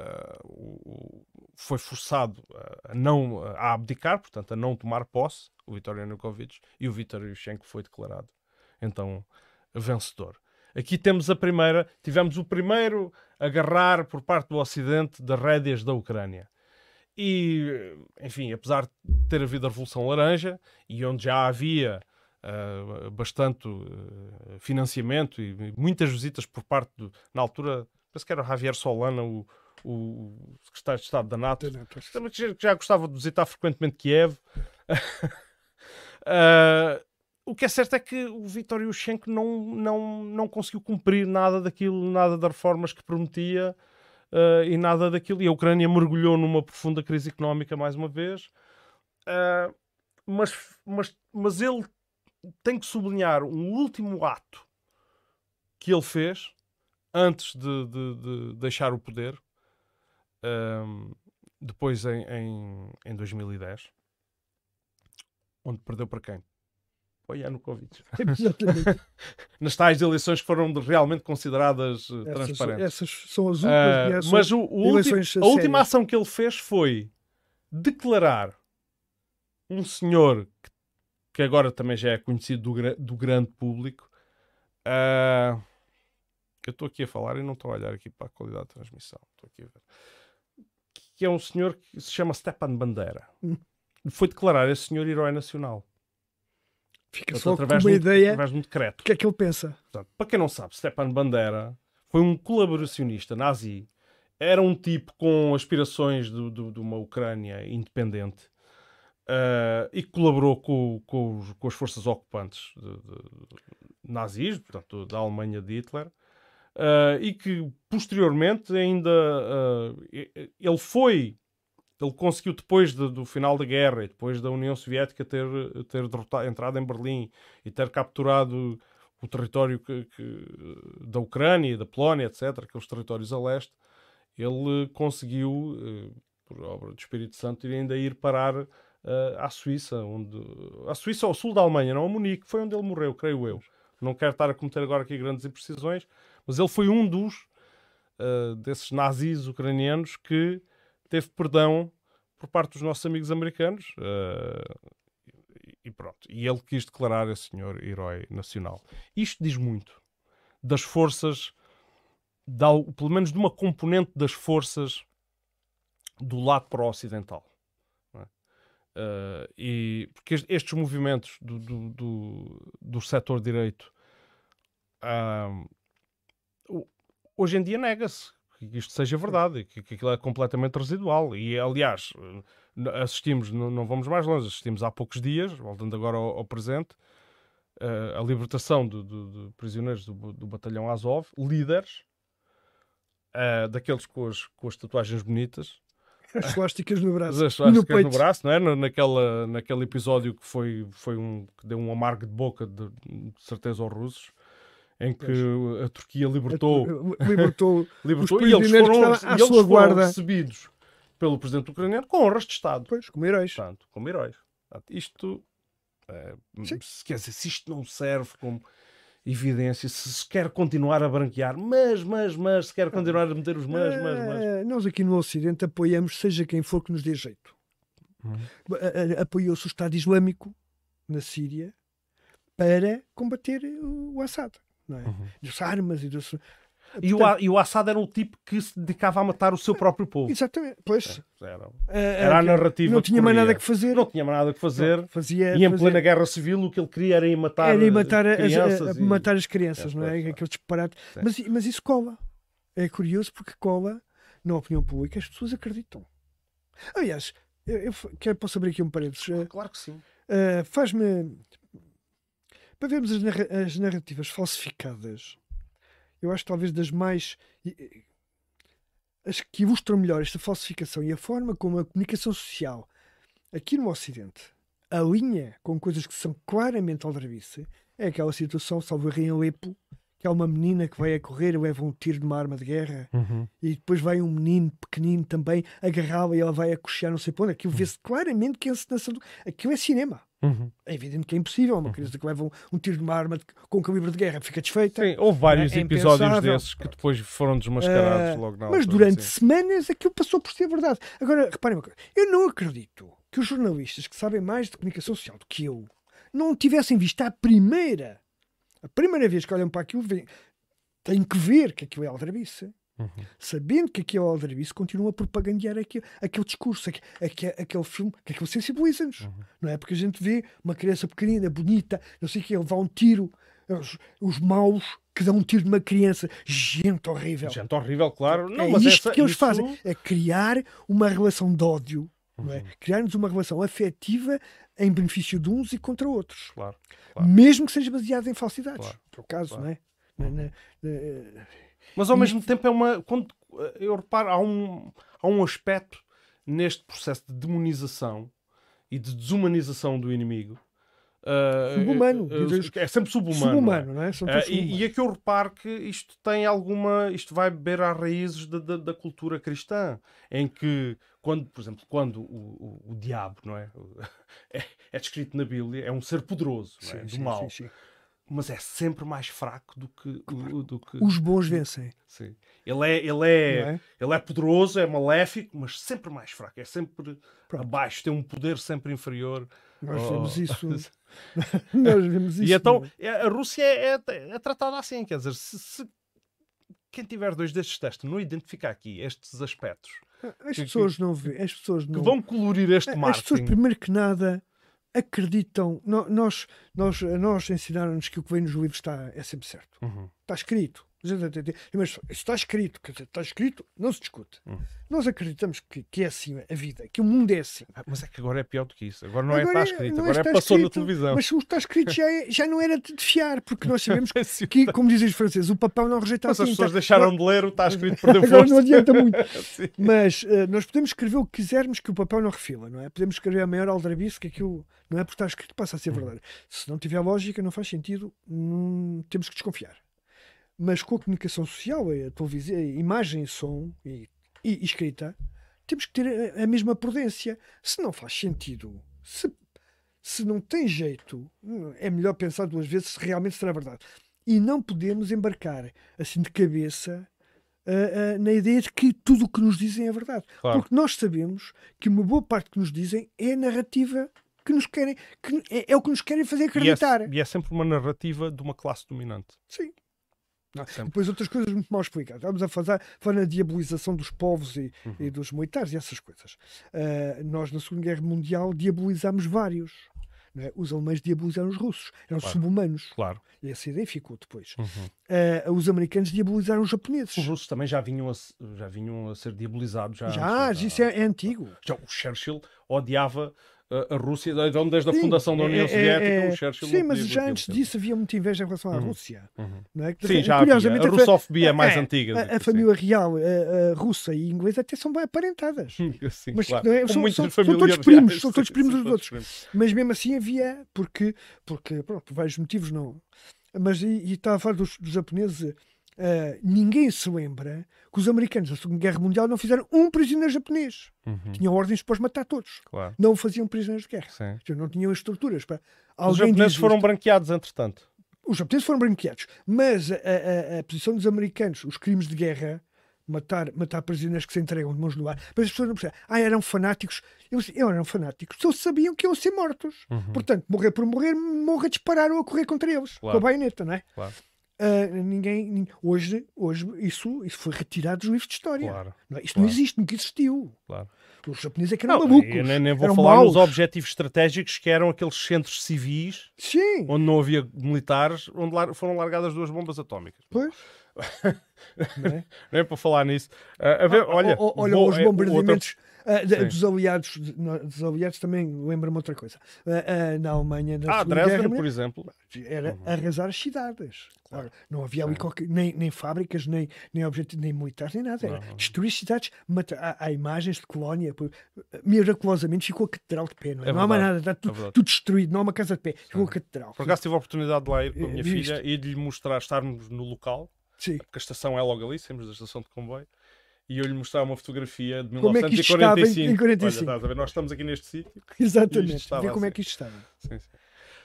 uh, foi forçado a, não a abdicar, portanto, a não tomar posse, o Viktor Yanukovych, e o Viktor Yushchenko foi declarado então vencedor. Aqui temos a primeira, tivemos o primeiro agarrar por parte do Ocidente das rédeas da Ucrânia. E, enfim, apesar de ter havido a Revolução Laranja, e onde já havia uh, bastante uh, financiamento e muitas visitas por parte, do, na altura, penso que era o Javier Solana, o, o secretário de Estado da NATO, que já gostava de visitar frequentemente Kiev. uh, o que é certo é que o Viktor Yushchenko não, não, não conseguiu cumprir nada daquilo, nada das reformas que prometia uh, e nada daquilo. E a Ucrânia mergulhou numa profunda crise económica mais uma vez. Uh, mas, mas, mas ele tem que sublinhar um último ato que ele fez antes de, de, de deixar o poder, um, depois em, em, em 2010, onde perdeu para quem? para Yanukovych. Nas tais eleições que foram realmente consideradas eh, Essas, transparentes. essas são as Ah, últimas. né? mas o, o ulti- a última ação que ele fez foi declarar um senhor que, que agora também já é conhecido do, do grande público. ah, eu estou aqui a falar e não estou a olhar aqui para a qualidade de transmissão. Estou aqui a ver. Que é um senhor que se chama Stepan Bandera. Hum. Foi declarar esse senhor herói nacional. Fica só com através, uma de um, ideia através de um decreto. do que é que ele pensa. Portanto, para quem não sabe, Stepan Bandera foi um colaboracionista nazi. Era um tipo com aspirações do- do- de uma Ucrânia independente eh, e colaborou com, com com as forças ocupantes de, de- nazis, portanto, da Alemanha de Hitler, eh, e que posteriormente ainda eh, ele foi. Ele conseguiu, depois de- do final da guerra e depois da União Soviética ter, ter derrotado, entrado em Berlim e ter capturado o território que- que- da Ucrânia, da Polónia, etc., aqueles territórios a leste, ele conseguiu, eh, por obra do Espírito Santo, ainda ir parar eh, à Suíça, onde à Suíça ao sul da Alemanha, não a Munique, foi onde ele morreu, creio eu. Não quero estar a cometer agora aqui grandes imprecisões, mas ele foi um dos eh, desses nazis ucranianos que teve perdão por parte dos nossos amigos americanos. eh, e- pronto. E ele quis declarar esse senhor herói nacional. Isto diz muito das forças, pelo menos de uma componente das forças do lado pró-ocidental. não é? Eh, e, porque est- estes movimentos do, do, do, do setor direito o- hoje em dia nega-se que isto seja verdade, que, que aquilo é completamente residual. E, aliás, eh, assistimos, não, não vamos mais longe, assistimos há poucos dias, voltando agora ao, ao presente, eh, a libertação de, de- de prisioneiros do, do batalhão Azov, líderes, daqueles com as, com as tatuagens bonitas, As suásticas no braço. as e no no braço, não é? Na- Naquela, naquele episódio que foi, foi um que deu um amargo de boca de, de certeza aos russos, em que a Turquia libertou, Libertou libertou os e eles foram, à e eles sua foram guarda. recebidos pelo presidente ucraniano com honras de Estado. depois, como heróis. Portanto, como heróis. Portanto, isto, eh, Sim. se, quer dizer, se isto não serve como evidência, se se quer continuar a branquear, mas, mas, mas, se quer continuar a meter os mas, mas, mas. Eh, Nós aqui no Ocidente apoiamos seja quem for que nos dê jeito. A- Apoiou-se o Estado Islâmico na Síria para combater o Assad. Não é? Uhum. Deu-se armas e deu-se. E o, A- e o Assad era o tipo que se dedicava a matar o seu próprio povo. Exatamente. Pois. Era, era a eh, narrativa Não tinha mais nada que fazer. Não tinha mais nada que fazer. Fazia, E em fazia- plena guerra civil o que ele queria era ir matar, era ir matar, as, crianças. a- a- e- matar as crianças, É, não é? pois, Aquele disparate. Mas, mas isso cola. É curioso porque cola na opinião pública, as pessoas acreditam. Aliás, eu, eu quero, posso abrir aqui um parênteses. Claro que sim. Uh, faz-me para vermos as narrativas falsificadas eu acho talvez das mais e- e- as que ilustram melhor esta falsificação e a forma como a comunicação social aqui no Ocidente alinha com coisas que são claramente aldrabice é aquela situação, salvo erro, em Alepo que há uma menina que vai a correr leva um tiro de uma arma de guerra e depois vai um menino pequenino também agarrá-la e ela vai a coxear não sei para onde. Aquilo vê-se claramente que é encenação. Do... Aquilo é cinema. É evidente que é impossível. Uma criança que leva um, um tiro de uma arma de- com calibre de guerra fica desfeita. Sim, houve vários É episódios desses que depois foram desmascarados Ah, logo na Mas altura, durante sim. semanas aquilo passou por ser verdade. Agora, reparem uma coisa. Eu não acredito que os jornalistas que sabem mais de comunicação social do que eu não tivessem visto à primeira, a primeira vez que olham para aquilo, veem, têm que ver que aquilo é aldrabice. Uhum. Sabendo que aquilo é aldrabice, continuam a propagandear aquele, aquele discurso, aque- aque- aquele filme, que aquilo sensibiliza-nos. Uhum. Não é? Porque a gente vê uma criança pequenina, bonita, não sei o que, levar um tiro, os, os maus que dão um tiro de uma criança, gente horrível. Gente horrível, claro. Não, é mas isto essa- que eles isso- fazem, é criar uma relação de ódio, é? Uhum. criar-nos uma relação afetiva em benefício de uns e contra outros, Claro. Claro. mesmo que seja baseada em falsidades, Claro, que é o caso, claro. não é? Na- na- na- Mas ao E- mesmo tempo é uma. Quando, eu reparo, há um, há um aspecto neste processo de demonização e de desumanização do inimigo Uh, subhumano. Uh, é sempre subhumano. Subhumano, não é? São uh, e, e é que eu reparo que isto tem alguma. Isto vai beber às raízes da, da, da cultura cristã, em que, quando, por exemplo, quando o, o, o diabo, não é? é? é? descrito na Bíblia, é um ser poderoso, sim, é? do sim, mal. Sim, mas é sempre mais fraco do que, do que... os bons vencem. Sim. Ele é, ele é, é, ele é poderoso, é maléfico, mas sempre mais fraco, é sempre Pronto. abaixo, tem um poder sempre inferior. Nós oh. vemos isso. Nós vemos isso. E então é? a Rússia é, é, é, tratada assim, quer dizer, se, se, quem tiver dois destes testes não identificar aqui estes aspectos, as pessoas que, não vêem, as pessoas não... que vão colorir este marketing. As pessoas primeiro que nada acreditam. Nós, nós, nós ensinaram-nos que o que vem nos livros está, é sempre certo. Uhum. Está escrito. Mas está escrito, quer dizer, está escrito, não se discute. Uhum. Nós acreditamos que, que é assim a vida, que o mundo é assim. Ah, mas é que agora é pior do que isso. Agora não é agora é está escrito, agora é, é passou escrito, na televisão. Mas se está escrito já, é, já não era de fiar, porque nós sabemos que, como dizem os franceses, o papel não rejeita mas a tinta. As pessoas deixaram de ler o está escrito perdeu força. não adianta muito. mas uh, nós podemos escrever o que quisermos que o papel não refila, não é? Podemos escrever a maior aldrabice que aquilo não é por estar escrito passa a ser hum. verdade. Se não tiver lógica, não faz sentido, hum, temos que desconfiar. Mas com a comunicação social, a televisão, a imagem, som e, e, escrita, temos que ter a, a, mesma prudência. Se não faz sentido, se, se não tem jeito, é melhor pensar duas vezes se realmente será verdade. E não podemos embarcar assim de cabeça Uh, uh, na ideia de que tudo o que nos dizem é verdade. Claro. Porque nós sabemos que uma boa parte que nos dizem é a narrativa que nos querem, que é, é o que nos querem fazer acreditar. E é, e é, sempre uma narrativa de uma classe dominante. Sim. Não, Depois outras coisas muito mal explicadas. Estamos a fazer, falar na diabolização dos povos e, uhum. e, dos militares e essas coisas. Uh, nós, na Segunda Guerra Mundial, diabolizámos vários. É? Os alemães diabolizaram os russos. Eram claro. subhumanos. Claro. E essa ideia ficou depois. Uhum. Uh, os americanos diabolizaram os japoneses. Os russos também já vinham a, já vinham a ser diabolizados. Já, já, isso é, é antigo. Já o Churchill odiava a Rússia, desde a fundação da União é, é Soviética, é, o Churchill Sim, mas já antes disso havia muita inveja em relação à uhum. Rússia. Uhum. Não é? Sim, já Curiosamente, havia. A russofobia é mais antiga. A, a família real a, a russa e inglesa até são bem aparentadas. Sim, mas claro. é, são, são, são, todos primos, são todos primos dos outros. Mas mesmo assim havia, porque, porque pronto, por vários motivos não. Mas e, e estava a falar dos, dos japoneses Uh, ninguém se lembra que os americanos na Segunda Guerra Mundial não fizeram um prisioneiro japonês. Uhum. Tinham ordens para os matar todos. Claro. Não faziam prisioneiros de guerra. Não tinham as estruturas para. Os japoneses foram isto. branqueados, entretanto. Os japoneses foram branqueados. Mas a, a, a, posição dos americanos, os crimes de guerra, matar, matar prisioneiros que se entregam de mãos no ar, mas as pessoas não percebem. Ah, eram fanáticos. Eu, eu eram fanáticos. Só sabiam que iam ser mortos. Uhum. Portanto, morrer por morrer, morra a disparar ou a correr contra eles. Claro. Com a baioneta, não é? Claro. Uh, ninguém, hoje, hoje isso, isso foi retirado dos livros de história. Claro, não, é? Isto claro. não existe, nunca existiu. Claro. Os japoneses é que eram não, malucos. Eu nem, nem vou falar maus. nos objetivos estratégicos que eram aqueles centros civis Sim. onde não havia militares, onde foram largadas duas bombas atómicas. Pois. não, é? não é para falar nisso. Uh, ver, olha, olha vou, os é, bombardeamentos. Outra Uh, dos, aliados, dos aliados também lembra-me outra coisa. Uh, uh, na Alemanha, na ah, Dresden, Guerra, por exemplo, era uhum. arrasar as cidades. Claro. Não havia ali qualquer, nem, nem fábricas, nem, nem objetivos, nem militares, nem nada. Era destruir cidades. Matar, há, há, imagens de colónia. Miraculosamente ficou a catedral de pé. Não, é? é não há mais nada, está tudo, é tudo, destruído. Não há uma casa de pé. Ficou a catedral. Por acaso tive a oportunidade de lá ir com a minha filha e de lhe mostrar, estarmos no local. Sim. Porque a estação é logo ali, sempre da estação de comboio e eu lhe mostrar uma fotografia de 1945. Como é que isto estava em, em 45? Olha, estás a ver, nós estamos aqui neste sítio. Exatamente, ver como assim. é que isto estava. Sim, sim.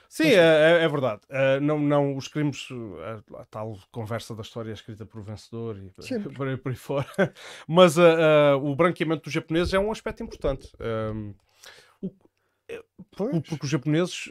Sim, é, é, verdade. Uh, não, não, os crimes, a, a, tal conversa da história escrita por vencedor e por aí, por aí fora. Mas uh, uh, o branqueamento dos japoneses é um aspecto importante. Pois. Porque os japoneses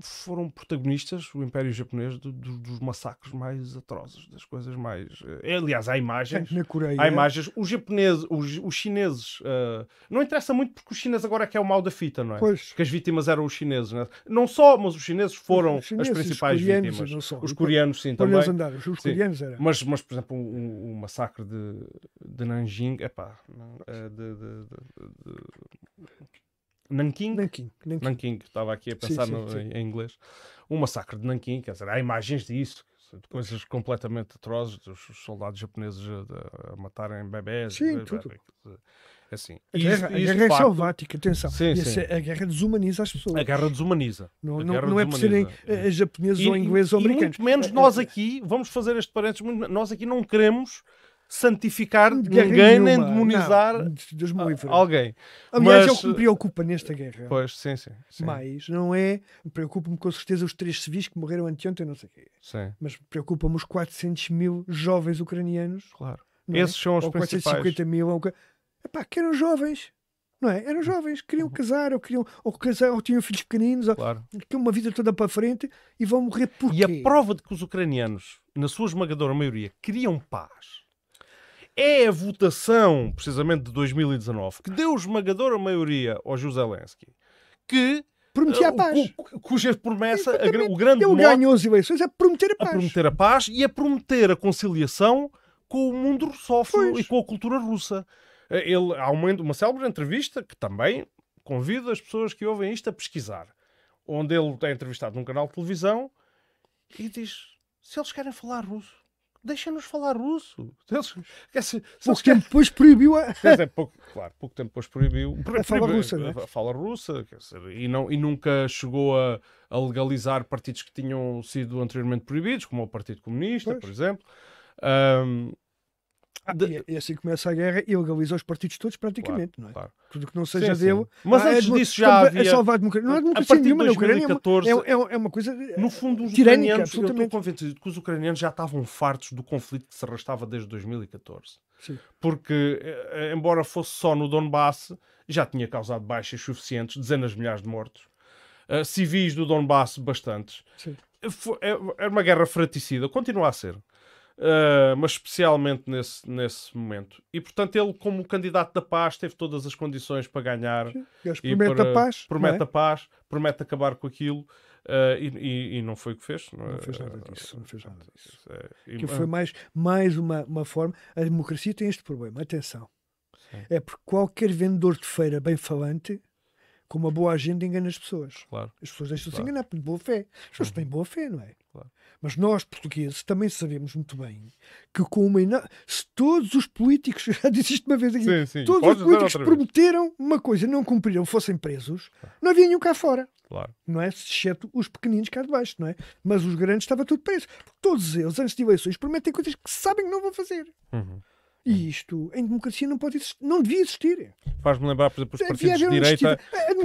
foram protagonistas, o Império Japonês, do, do, dos massacres mais atrozes, das coisas mais. É, aliás, há imagens. Na Coreia. Há imagens. Os japoneses, os, os chineses. Uh, não interessa muito porque os chineses agora é que é o mal da fita, não é? Pois. Porque as vítimas eram os chineses, não, é? não só, mas os chineses foram os chineses, as principais os vítimas. Só. Os coreanos, sim, também. Os sim. coreanos eram. Mas, mas, por exemplo, o um, um massacre de, de Nanjing, é de, de, de Nanking? Nanking. Nanking. Nanking. Estava aqui a pensar sim, sim, no, sim. Em, inglês. Um massacre de Nanking, quer dizer, há imagens disso, de coisas completamente atrozes, dos soldados japoneses a, a matarem bebés. Sim, tudo. assim. A E guerra, isto- a guerra é facto, selvática, atenção. Sim, E sim. a guerra desumaniza as pessoas. A guerra desumaniza. Não, guerra não é por serem desumaniza. eh, japoneses E- ou ingleses ou e americanos. muito menos Eh, nós aqui, vamos fazer este parênteses, muito- nós aqui não queremos santificar de ninguém nem nenhuma. demonizar Não, Deus me livre. alguém. Aliás, é o mas- que me preocupa nesta guerra. Pois, sim, sim. sim, Mais, não é. Preocupa-me com certeza os três civis que morreram anteontem, não sei o quê. sim, Mas preocupa-me os 400 mil jovens ucranianos. claro. é? Esses são os ou principais. 450 mil. Ou... que- Epá, que eram jovens. Não é? Eram jovens, queriam Uhum. casar, ou, queriam, ou, casar, ou tinham filhos pequeninos, ou Claro. queriam uma vida toda para a frente e vão morrer por E a prova de que os ucranianos, na sua esmagadora maioria, queriam paz é a votação, precisamente de 2019, que deu esmagadora maioria ao José Zelensky, que Prometia a uh, paz. cu- cuja promessa, a o grande Ele ganhou as eleições a prometer a a paz. prometer a paz e a prometer a conciliação com o mundo russófono e com a cultura russa. Eh, Ele, há uma, uma célebre entrevista que também convido as pessoas que ouvem isto a pesquisar, onde ele é entrevistado num canal de televisão e diz: se eles querem falar russo, deixem-nos falar russo. Dizer, Pouco tempo depois proibiu a. Quer dizer, pouco, claro, pouco tempo depois proibiu A fala proibiu- russa, não é? a fala russa, dizer, e, não, e nunca chegou a, a legalizar partidos que tinham sido anteriormente proibidos, como o Partido Comunista, Pois. por exemplo. Ahm, de- E, assim começa a guerra e legalizou os partidos todos praticamente, não é? claro. Tudo que não seja Sim, sim. dele. Mas Ah, é antes demo- disso já a- havia- É salvar a democracia. Não há a democracia de nenhuma na Ucrânia. é uma- 2014, É, é, é uma coisa. No fundo, os tirânica, ucranianos, eu estou convencido que os ucranianos já estavam fartos do conflito que se arrastava desde 2014. Sim. Porque, eh, embora fosse só no Donbass, já tinha causado baixas suficientes, dezenas de milhares de mortos. Eh, civis do Donbass, bastantes. Sim. É- Era uma guerra fraticida, continua a ser. Uh, mas especialmente nesse, nesse momento. E portanto, ele, como candidato da paz, teve todas as condições para ganhar. Eles e prometem para- a paz. Promete não a paz, promete acabar com aquilo. uh, e, e- e não foi o que fez. é? é? Não fez nada disso. Não fez nada disso. É, e- Que foi mais, mais uma, uma forma. A democracia tem este problema. Atenção. Sim. É porque qualquer vendedor de feira bem falante, com uma boa agenda, engana as pessoas. Claro. As pessoas deixam-se Claro. enganar por boa fé. As pessoas têm boa fé, não é? Claro. Mas nós, portugueses, também sabemos muito bem que com uma ena- se todos os políticos, já disse isto uma vez aqui, Sim, sim. todos Podes os políticos prometeram uma coisa não cumpriram, fossem presos, não havia nenhum cá fora. Claro. Não é? Exceto os pequeninos cá de baixo, não é? Mas os grandes estava tudo preso. Porque todos eles, antes de eleições, prometem coisas que sabem que não vão fazer. Uhum. E isto, em democracia, não pode existir, não devia existir. Faz-me lembrar, por exemplo, os partidos de direita,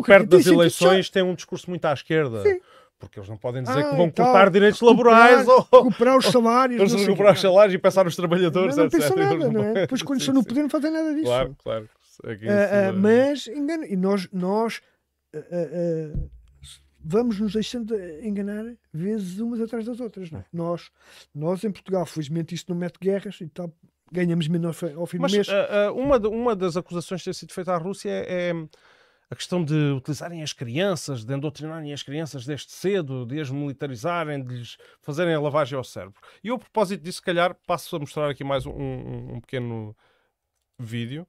perto das eleições têm um discurso muito à esquerda. Sim. Porque eles não podem dizer Ah, que vão e tal. cortar direitos Recuperar- laborais ou recuperar os salários. eles não sei o recuperar os salários e pensar nos Não, trabalhadores, não etc. pensam Eles nada, não é? Depois, quando Sim, estão no poder, não fazem nada disso. Claro, claro. É Ah, ah, é- mas engana, e nós, nós ah, vamos nos deixando de enganar vezes umas atrás das outras. Não é? nós, nós, em Portugal, felizmente isso não mete guerras e tal, ganhamos menos ao fim- Mas do mês. ah, ah, uma, de- uma das acusações que tem sido feita à Rússia é, é a questão de utilizarem as crianças, de endoctrinarem as crianças desde cedo, de as militarizarem, de lhes fazerem a lavagem ao cérebro. E eu, a propósito disso, se calhar, passo a mostrar aqui mais um, um- um pequeno vídeo.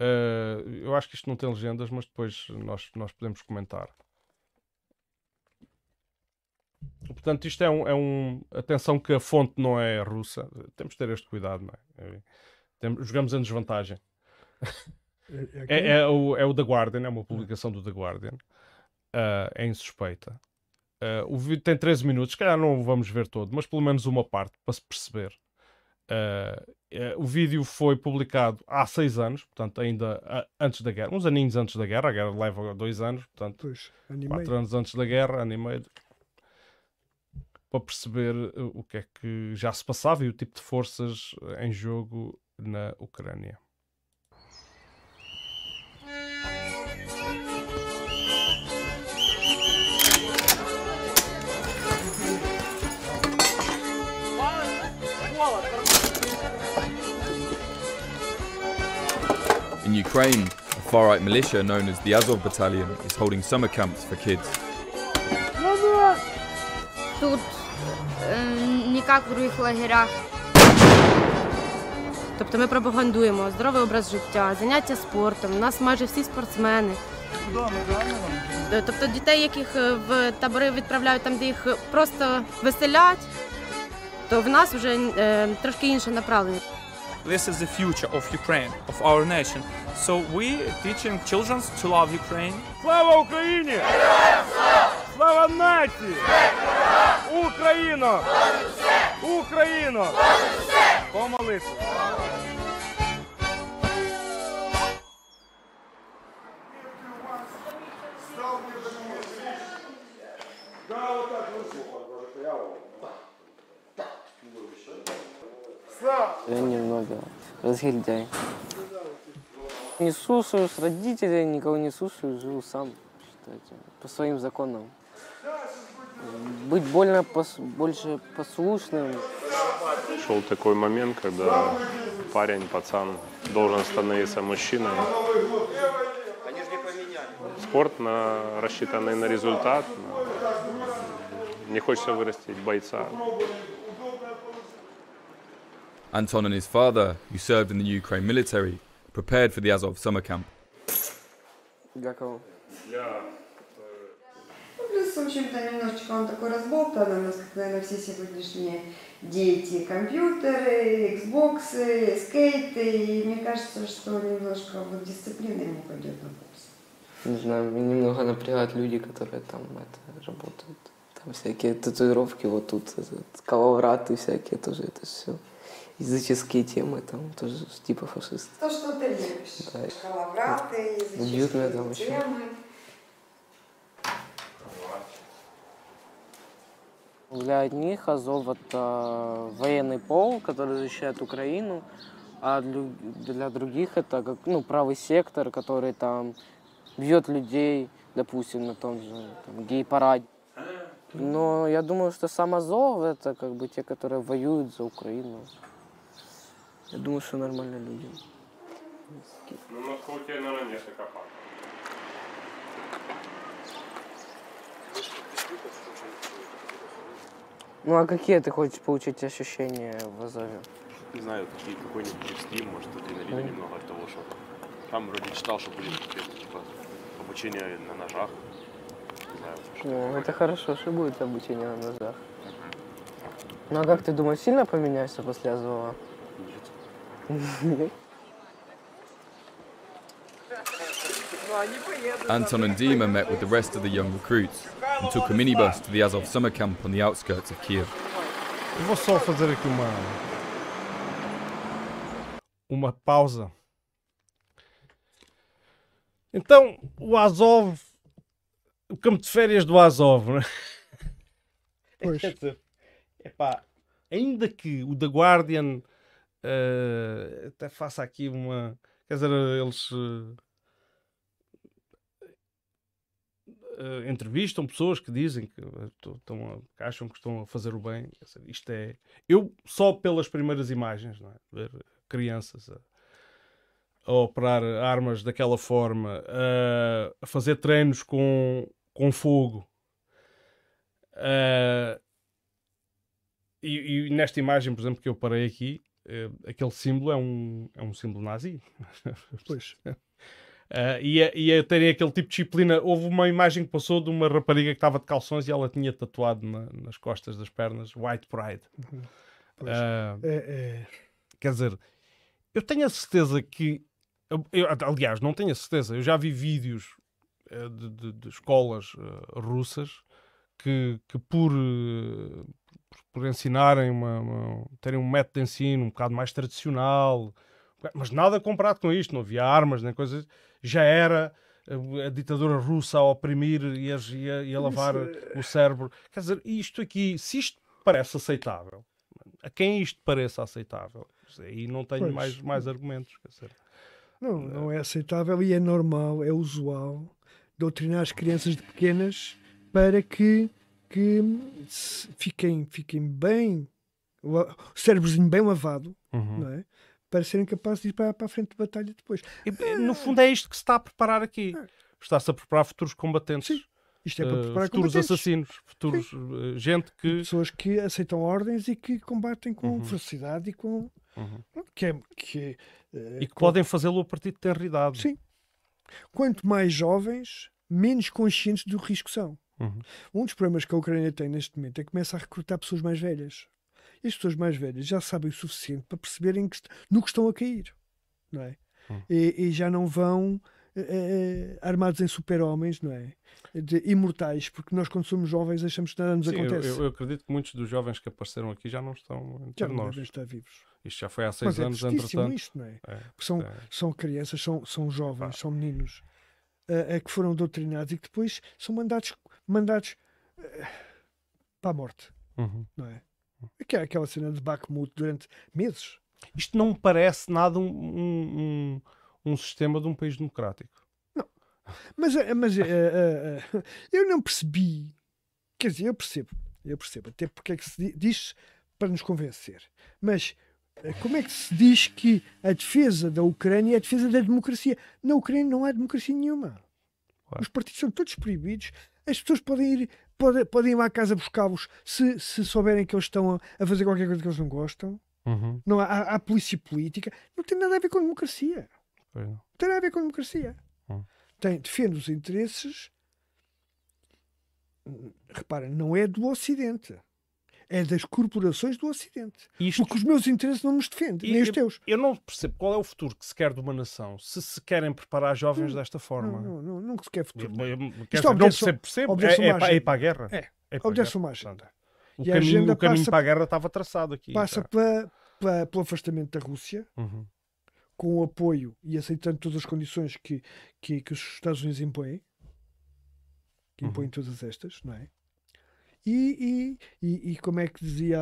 Ah, eu acho que isto não tem legendas, mas depois nós, nós podemos comentar. Portanto, isto é um, é um. Atenção que a fonte não é russa. Temos de ter este cuidado, não é? É- temos- jogamos em desvantagem. É- É, é o, é o The Guardian, é uma publicação do The Guardian. Ah, é insuspeita. Ah, o vídeo tem 13 minutos, se calhar não o vamos ver todo, mas pelo menos uma parte para se perceber. Ah, é, o vídeo foi publicado há seis anos, portanto, ainda ah, antes da guerra, uns aninhos antes da guerra. A guerra leva dois anos, portanto, Pois, animei. quatro anos antes da guerra, ano e meio, para perceber uh, o que é que já se passava e o tipo de forças uh, em jogo na Ucrânia. In Ukraine, a far right militia known as the Azov Battalion is holding summer camps for kids. Тут е, не як в других лагерях. Тобто ми пропагандуємо здоровий образ життя, заняття спортом. У нас майже всі спортсмени. Е, Тобто дітей, яких е, в табори відправляють там, де їх е, просто веселять, то в нас вже е, трошки інше направлення. this is the future of Ukraine, of our nation. So we teaching children to love Ukraine. Слава Україні! Слава нації! Україно! Україно! Помолитися! Я немного разгильдяй. Не слушаюсь родителей, никого не слушаю, живу сам, считайте, по своим законам. Быть больно пос- больше послушным, Шел такой момент, когда парень, пацан должен становиться мужчиной. Спорт на, рассчитанный на результат. на- Не хочется вырастить бойца. Anton and his father, who served in the Ukraine military, prepared for the Azov summer camp. для кого? Ну, плюс, в общем-то, немножечко он такой разболтан у нас, как, наверное, все сегодняшние дети. Компьютеры, Xbox, скейты. И мне кажется, что немножко вот дисциплина ему пойдет на пользу. Не знаю, немного напрягают люди, которые там это, работают. Там всякие татуировки, вот тут этот, коловраты всякие тоже, это все. Языческие темы, там тоже типа фашисты. То, что ты любишь. Да. Коловраты, Бьют меня там языческие еще. темы. Для одних Азов это военный пол, который защищает Украину, а для, других это как ну, правый сектор, который там бьет людей, допустим, на том же гей-параде. Но я думаю, что сам Азов это как бы те, которые воюют за Украину. Я думаю, что нормальные люди. Ну, на скуте, наверное, нет копа. Ну а какие ты хочешь получить ощущения в Азове? Не знаю, какие, какой-нибудь экстрим, может, адреналина немного от того, что там вроде читал, что будет типа обучение на ножах. Не знаю, что Ну, это хорошо, что будет обучение на ножах. Ну а как ты думаешь, сильно поменяешься после Азова? Нет. Anton and Dima met with the rest of the young recruits and took a minibus to the Azov summer camp on the outskirts of Kiev. Eu vou só fazer aqui uma. Uma pausa. Então, o Azov. O campo de férias do Azov, né? Pois. Quer dizer, epá, ainda que o The Guardian eh, até faça aqui uma. Quer dizer, eles. eh, eh, entrevistam pessoas que dizem que, eh, estão a- que acham que estão a fazer o bem. Isto é. Eu, só pelas primeiras imagens, é? ver crianças a, a operar armas daquela forma, a, a fazer treinos com, com fogo. eh, e, e nesta imagem, por exemplo, que eu parei aqui, eh, aquele símbolo é um, é um símbolo nazi. Pois. Uh, e, a, e a terem aquele tipo de disciplina. Houve uma imagem que passou de uma rapariga que estava de calções e ela tinha tatuado na- nas costas das pernas White Pride. Pois. Uh, É, é, quer dizer, eu tenho a certeza que. eu- eu- aliás, não tenho a certeza. Eu já vi vídeos eh, de, de- de escolas eh, russas que, que por, eh, por, por ensinarem uma, uma- terem um método de ensino um bocado mais tradicional, mas nada comparado com isto, não havia armas nem coisas, já era eh, a ditadura russa a oprimir e a, e a- e a lavar o cérebro. Quer dizer, isto aqui, se isto parece aceitável, a quem isto pareça aceitável, aí não tenho Pois. mais, mais argumentos. Quer dizer, Não, não é aceitável e é normal, é usual doutrinar as crianças de pequenas para que, que fiquem, fiquem bem, o o cérebrozinho bem lavado, Uhum. não é? Para serem capazes de ir para, para a frente de batalha depois. E, no fundo é isto que se está a preparar aqui. Está-se a preparar futuros combatentes. Sim, Isto é para eh, preparar futuros combatentes. assassinos, futuros eh, gente que Pessoas que aceitam ordens e que combatem com Uhum. ferocidade e com. Uhum. Que é, que eh, e que podem fazê-lo a partir de tenra idade. Sim. Quanto mais jovens, menos conscientes do risco são. Uhum. Um dos problemas que a Ucrânia tem neste momento é que começa a recrutar pessoas mais velhas. E as pessoas mais velhas já sabem o suficiente para perceberem que, no que estão a cair, não é? Hum. E, e já não vão eh, eh, armados em super-homens, não é? De imortais, porque nós, quando somos jovens, achamos que nada nos Sim, acontece. eu- eu acredito que muitos dos jovens que apareceram aqui já não estão já entre não nós. devem estar vivos. Isto já foi há seis Mas é anos, tristíssimo entretanto. isto, não é? É, Porque são, é. são crianças, são, são jovens, são meninos eh, que foram doutrinados e que depois são mandados, mandados eh, para a morte, Uhum. não é? Aquela, aquela cena de Bakhmut durante meses. Isto não me parece nada um, um, um- um sistema de um país democrático. Mas, eh, mas eh, eh, eh, eu não percebi. Quer dizer, eu percebo, eu percebo, até porque é que se di- diz para nos convencer. Mas como é que se diz que a defesa da Ucrânia é a defesa da democracia? Na Ucrânia não há democracia nenhuma. Claro. Os partidos são todos proibidos. As pessoas podem ir, podem, podem ir lá à casa buscá-los se, se souberem que eles estão a, a fazer qualquer coisa que eles não gostam. Uhum. Não há, há, há polícia política. Não tem nada a ver com democracia. Não. Não tem nada a ver com democracia. Hum. Tem, defende os interesses. Repara, não é do Ocidente. É das corporações do Ocidente. Isto- Porque os meus interesses não nos defendem, nem os eu, teus. eu não percebo qual é o futuro que se quer de uma nação se se querem preparar jovens desta forma. Não, não, não, não se quer futuro. Eu- eu- Isto não percebo, percebo. É, é, para, é para a guerra. É, É para a obedece guerra. uma agenda. O E caminho, o caminho passa- para a guerra estava traçado aqui. Passa tá. pela, pela- pelo afastamento da Rússia, Uhum. com o apoio e aceitando todas as condições que, que, que os Estados Unidos impõem, que Uhum. impõem todas estas, não é? E, e, e, e como é que dizia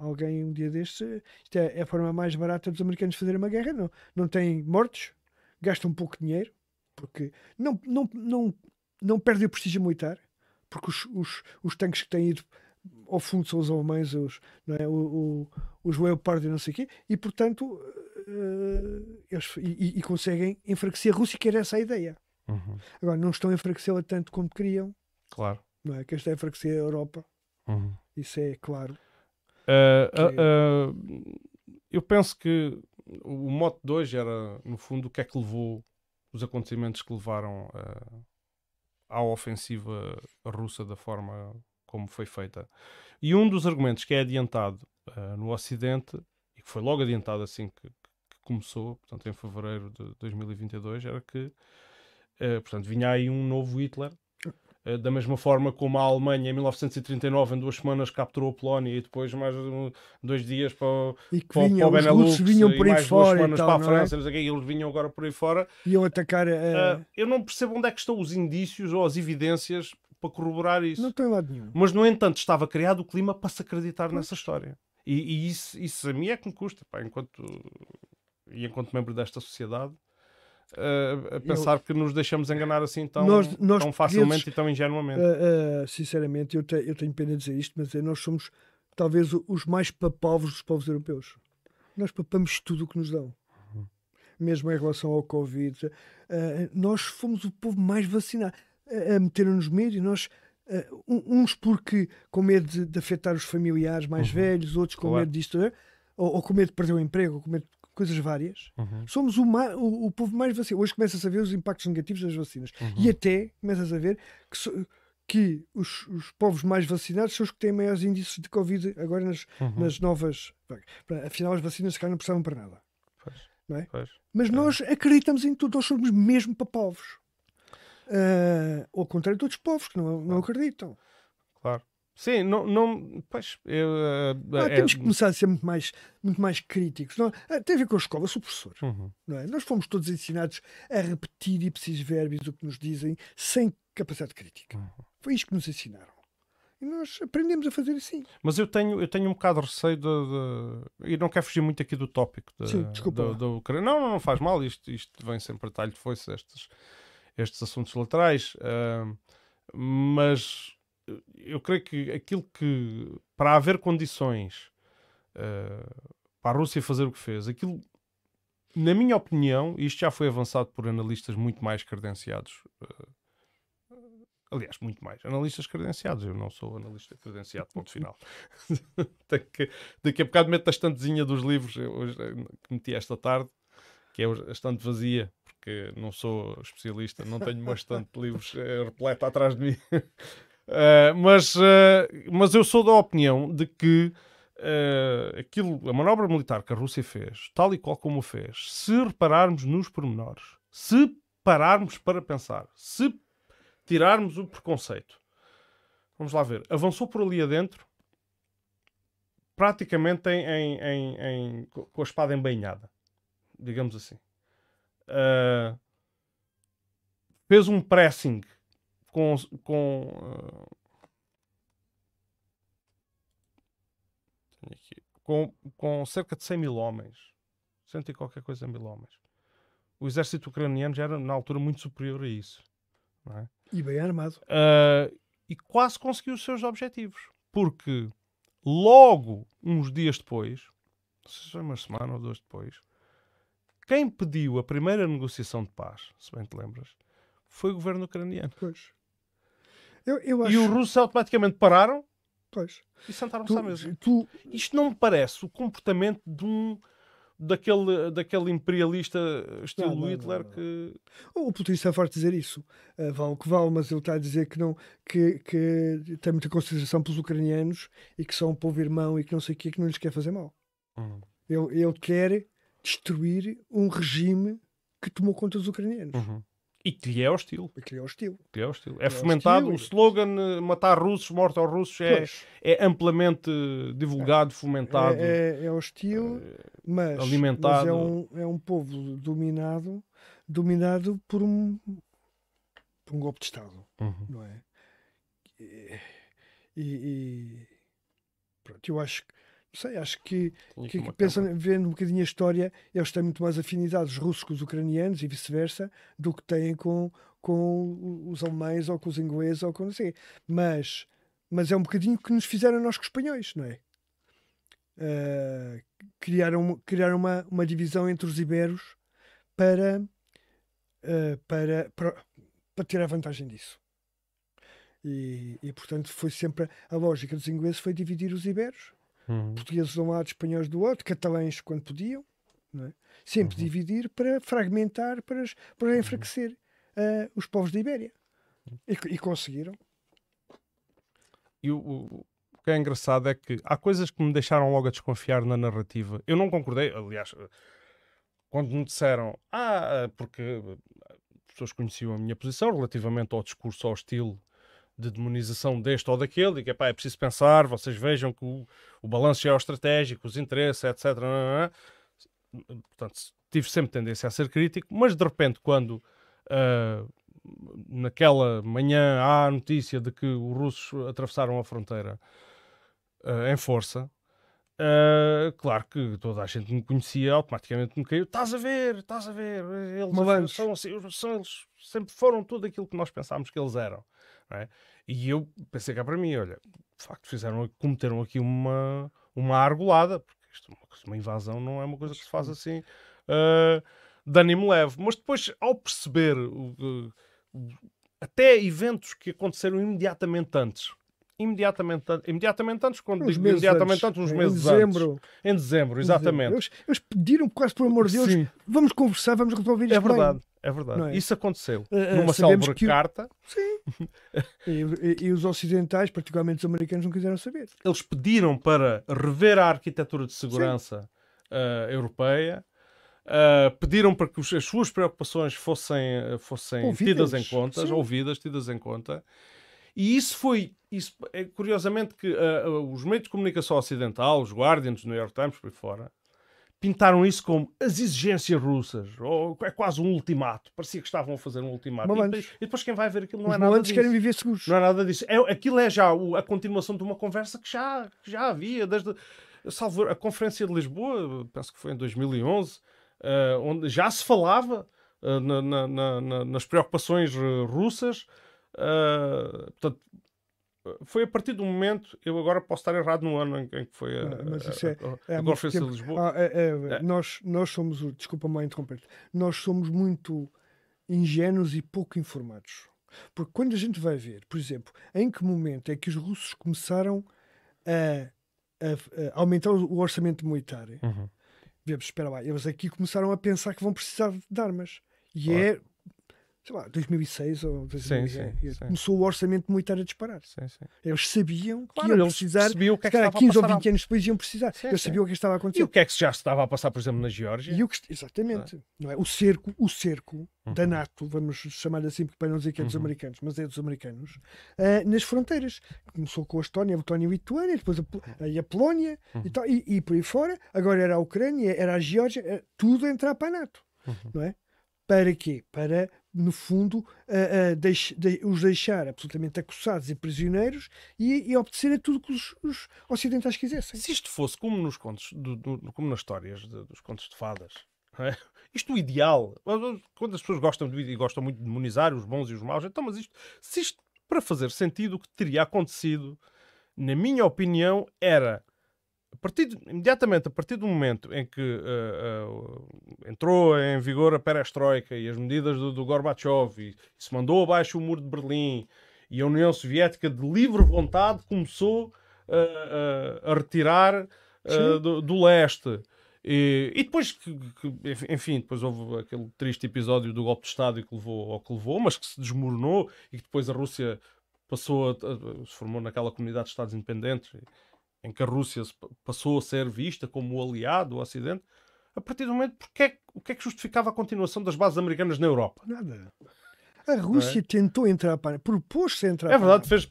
alguém um dia destes, isto é, é a forma mais barata dos americanos fazerem uma guerra, não, não têm mortos, gastam pouco dinheiro, porque não, não, não, não perdem o prestígio militar, porque os, os, os tanques que têm ido ao fundo são os alemães, os, não é? o, o, os Leopard e não sei o quê, e portanto eh, eles, e- e conseguem enfraquecer a Rússia, que era essa a ideia. Uhum. Agora, não estão a enfraquecê-la tanto como queriam, Claro. Não é? Que está a enfraquecer a Europa, Uhum. isso é claro. Uh, uh, uh, eu penso que o mote de hoje era, no fundo, o que é que levou os acontecimentos que levaram à ofensiva russa da forma como foi feita. E um dos argumentos que é adiantado no Ocidente, e que foi logo adiantado assim que, que começou, portanto, em fevereiro de 2022, era que, portanto, vinha aí um novo Hitler. Uh, da mesma forma como a Alemanha em 1939 em duas semanas capturou a Polónia e depois mais dois dias para, o- E que para, vinham, para o os Benelux vinham e por aí mais duas fora e semanas tal, para a é? França quê, e eles vinham agora por aí fora Iam atacar a. Uh, eu não percebo onde é que estão os indícios ou as evidências para corroborar isso não tem lado nenhum. mas no entanto estava criado o clima para se acreditar nessa história e, e isso, isso a mim é que me custa pá, enquanto e enquanto membro desta sociedade uh, a pensar que nos deixamos enganar assim tão, Nós- nós tão facilmente e tão ingenuamente Ah, ah, sinceramente, eu, te- eu tenho pena de dizer isto, mas é, nós somos talvez os mais papavos dos povos europeus. Nós papamos tudo o que nos dão. Mesmo em relação ao Covid, ah, nós fomos o povo mais vacinado. A meteram-nos medo e nós, um- uns porque com medo de, de afetar os familiares mais velhos, outros com Claro. medo disto, ou, ou com medo de perder o emprego, ou com medo de coisas várias. Uhum. Somos o, ma- o, o povo mais vacinado. Hoje começa-se a ver os impactos negativos das vacinas. E até começas a ver que, so- que os, os povos mais vacinados são os que têm maiores índices de Covid agora nas, nas novas. Afinal, as vacinas se calhar não precisavam para nada. Pois. É? Pois. Mas nós acreditamos em tudo, nós somos mesmo para povos. Ah, ao contrário de outros povos que não, não acreditam. claro sim não, não pois eu, uh, Ah, é- temos que começar a ser muito mais, muito mais críticos. Não, ah, tem a ver com a escola, eu sou professor. Uhum. Não é? Nós fomos todos ensinados a repetir ipsis verbis o que nos dizem sem capacidade crítica. Uhum. Foi isto que nos ensinaram. E nós aprendemos a fazer assim. Mas eu tenho, eu tenho um bocado de receio de, de- E não quero fugir muito aqui do tópico da, Sim, desculpa da, Ucrânia. Não, não, não faz mal. Isto, isto vem sempre a talho de foice, estes, estes assuntos laterais. ah, mas eu creio que aquilo que. Para haver condições ah, para a Rússia fazer o que fez, aquilo. Na minha opinião, isto já foi avançado por analistas muito mais credenciados. ah, aliás, muito mais. Analistas credenciados. Eu não sou analista credenciado, ponto final. Que, daqui a bocado meto a estantezinha dos livros hoje, eh, que meti esta tarde, que é a estante vazia, porque não sou especialista, não tenho uma estante de livros repleta atrás de mim. Eh, mas, eh, mas eu sou da opinião de que eh, aquilo, a manobra militar que a Rússia fez, tal e qual como fez, se repararmos nos pormenores, se pararmos para pensar, se tirarmos o preconceito, vamos lá ver, avançou por ali adentro, praticamente em, em- em- em- com a espada embainhada, digamos assim. Uh, fez um pressing com, com uh, aqui, com, com cerca de 100 mil homens, cento e qualquer coisa mil homens. O exército ucraniano já era na altura muito superior a isso. é? E bem armado. Uh, e quase conseguiu os seus objetivos. Porque logo, uns dias depois, se foi uma semana ou duas depois, quem pediu a primeira negociação de paz, se bem te lembras, foi o governo ucraniano. Pois. Eu, eu acho... E os russos automaticamente pararam Pois. e sentaram-se à mesa. tu- Isto não me parece o comportamento de um daquele, daquele imperialista estilo Não, não, Hitler não, não. que O Putin está farto de dizer isso. Uh, vale o que vale, mas ele está a dizer que, não, que, que tem muita consideração pelos ucranianos e que são um povo irmão e que não sei o que, que não lhes quer fazer mal. Uhum. Ele, ele quer destruir um regime que tomou conta dos ucranianos. Uhum. E que lhe é hostil. E que lhe é hostil. Que é hostil. É É fomentado hostil. o slogan eh, matar russos, morte aos russos é, Pois. é amplamente divulgado, fomentado. É, é- é hostil, mas, mas alimentado. é, um, é um povo dominado, dominado por um, por um golpe de Estado, Uhum. não é? E, e- pronto, eu acho que sei, acho que, Tinha que, que pensando, vendo um bocadinho a história, eles têm muito mais afinidade, os russos com os ucranianos e vice-versa, do que têm com, com os alemães ou com os ingleses ou com não sei. Mas, mas é um bocadinho que nos fizeram nós com os espanhóis, não é? Ah, criaram criaram uma, uma divisão entre os iberos para, ah, para, para, para tirar vantagem disso. E, e, portanto foi sempre a lógica dos ingleses foi dividir os iberos Uhum. portugueses de um lado, espanhóis do outro, catalães quando podiam, é? sempre Uhum. dividir para fragmentar, para, para enfraquecer ah, os povos da Ibéria. E, e conseguiram. E o, o- o que é engraçado é que há coisas que me deixaram logo a desconfiar na narrativa. Eu não concordei, aliás, quando me disseram, ah, porque as pessoas conheciam a minha posição relativamente ao discurso hostil de demonização deste ou daquele, e que epá, é preciso pensar, vocês vejam que o, o balanço geoestratégico, os interesses, etc. Portanto, tive sempre tendência a ser crítico, mas de repente, quando ah, naquela manhã há a notícia de que os russos atravessaram a fronteira ah, em força, ah, claro que toda a gente me conhecia, automaticamente me caiu. Estás a ver, estás a ver, eles Malandros. são, assim, são eles sempre foram tudo aquilo que nós pensámos que eles eram. É? E eu pensei cá para mim, olha, de facto fizeram, cometeram aqui uma, uma argolada, porque isto, é uma invasão não é uma coisa que se faz assim uh, de ânimo leve. Mas depois, ao perceber o- até eventos que aconteceram imediatamente antes, imediatamente, imediatamente antes, quando Uns digo imediatamente antes, uns em meses dezembro. antes. Em dezembro, exatamente. Eles, eles pediram quase por amor de Deus, Sim. vamos conversar, vamos resolver isto É bem. É verdade. É? Isso aconteceu. Eh, eh, Numa célebre que carta, E, e- e os ocidentais, particularmente os americanos, não quiseram saber. eles pediram para rever a arquitetura de segurança eh, europeia, eh, pediram para que os- as suas preocupações fossem, fossem Ouvidas, tidas em conta, sim. ouvidas, tidas em conta. E isso foi, isso, é, curiosamente, que os meios de comunicação ocidental, os Guardians, New York Times, por aí fora, pintaram isso como as exigências russas, ou é quase um ultimato. Parecia que estavam a fazer um ultimato. E depois, e depois quem vai ver aquilo não Os é nada disso. querem viver seguros. Não é nada disso. É, aquilo é já o- a continuação de uma conversa que já, que já havia desde salvo, a Conferência de Lisboa, penso que foi em 2011, eh, onde já se falava eh, na- na- na- na- nas preocupações eh, russas. eh, portanto, foi a partir do momento, eu agora posso estar errado no ano em, que foi a, Ah, mas isso é- a- a- é a Conferência de. Lisboa. Ah, é- é, Nós, nós somos, desculpa-me lá interromper nós somos muito ingênuos e pouco informados. Porque quando a gente vai ver, por exemplo, em que momento é que os russos começaram a aumentar o orçamento militar, Uhum. vemos, espera lá, eles aqui começaram a pensar que vão precisar de armas. E Claro. é sei lá, 2006 ou 2000, sim, é, sim. começou o orçamento militar a disparar. Sim, sim. Eles sabiam que Claro, iam precisar, o que é que se calhar, estava a 15 ou passar 20 anos depois iam precisar. Sim, eles sim. sabiam o que estava a acontecer. E o que é que já se estava a passar, por exemplo, na Geórgia? Que, exatamente. Não é? O cerco, o cerco da NATO, vamos chamar assim para não dizer que é dos Uhum. americanos, mas é dos americanos, ah, nas fronteiras. Começou com a Estónia, a Letónia e a Lituânia, depois a, Pol- aí a Polónia Uhum. e, tal, e, e por aí fora. Agora era a Ucrânia, era a Geórgia, era tudo a entrar para a NATO. Uhum. Não é? Para quê? Para, no fundo, ah, ah, deix- de- os deixar absolutamente acossados e prisioneiros e, e obedecer a tudo que os, os ocidentais quisessem. Se isto fosse como nos contos, do- do- como nas histórias de- dos contos de fadas, é? isto o ideal, quando as pessoas gostam de, e gostam muito de demonizar os bons e os maus, então, mas isto, se isto para fazer sentido, o que teria acontecido, na minha opinião, era partir de- imediatamente a partir do momento em que eh, eh, entrou em vigor a perestroika e as medidas do, do Gorbachev e, se mandou abaixo o muro de Berlim e a União Soviética de livre vontade começou eh, a retirar do, do leste. E, e depois, que, que- enfim, depois houve aquele triste episódio do golpe de Estado que levou ao que levou, mas que se desmoronou e que depois a Rússia passou a, a- se formou naquela comunidade de Estados independentes em que a Rússia passou a ser vista como o aliado do Ocidente. A partir do momento, porque é, o que é que justificava a continuação das bases americanas na Europa? Nada. A Rússia tentou entrar para propôs-se a entrar É para verdade, fez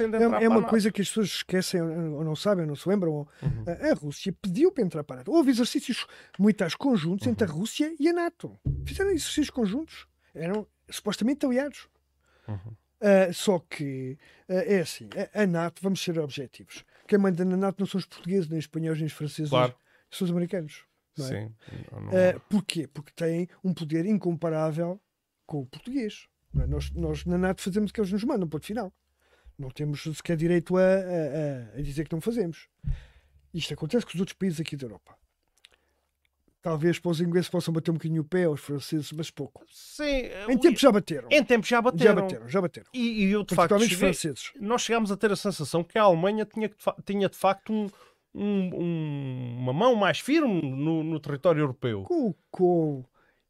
ainda É, entrar é para a uma NATO. coisa que as pessoas esquecem ou não sabem, ou não se lembram. Uhum. A, Rússia pediu para entrar para a NATO. Houve exercícios militares conjuntos entre a Uhum. Rússia e a NATO. Fizeram exercícios conjuntos. Eram supostamente aliados. Uhum. Ah, só que ah, é assim: a, a NATO, vamos ser objetivos. Quem manda na NATO não são os portugueses, nem os espanhóis, nem os franceses, Claro. são os americanos. não é? Sim. não- Uh, porquê? Porque têm um poder incomparável com o português. é? Nós, nós na NATO fazemos o que eles nos mandam, ponto final. Não temos sequer direito a- a- a dizer que não fazemos. Isto acontece com os outros países aqui da Europa. Talvez para os ingleses possam bater um bocadinho o pé, aos franceses, mas pouco. Sim, Em tempos já bateram. Em tempos já bateram. Já bateram, já bateram. E, e eu, de facto, cheguei- franceses. nós chegámos a ter a sensação que a Alemanha tinha, tinha de facto um- um- um- uma mão mais firme no, no território europeu. Com o Kohl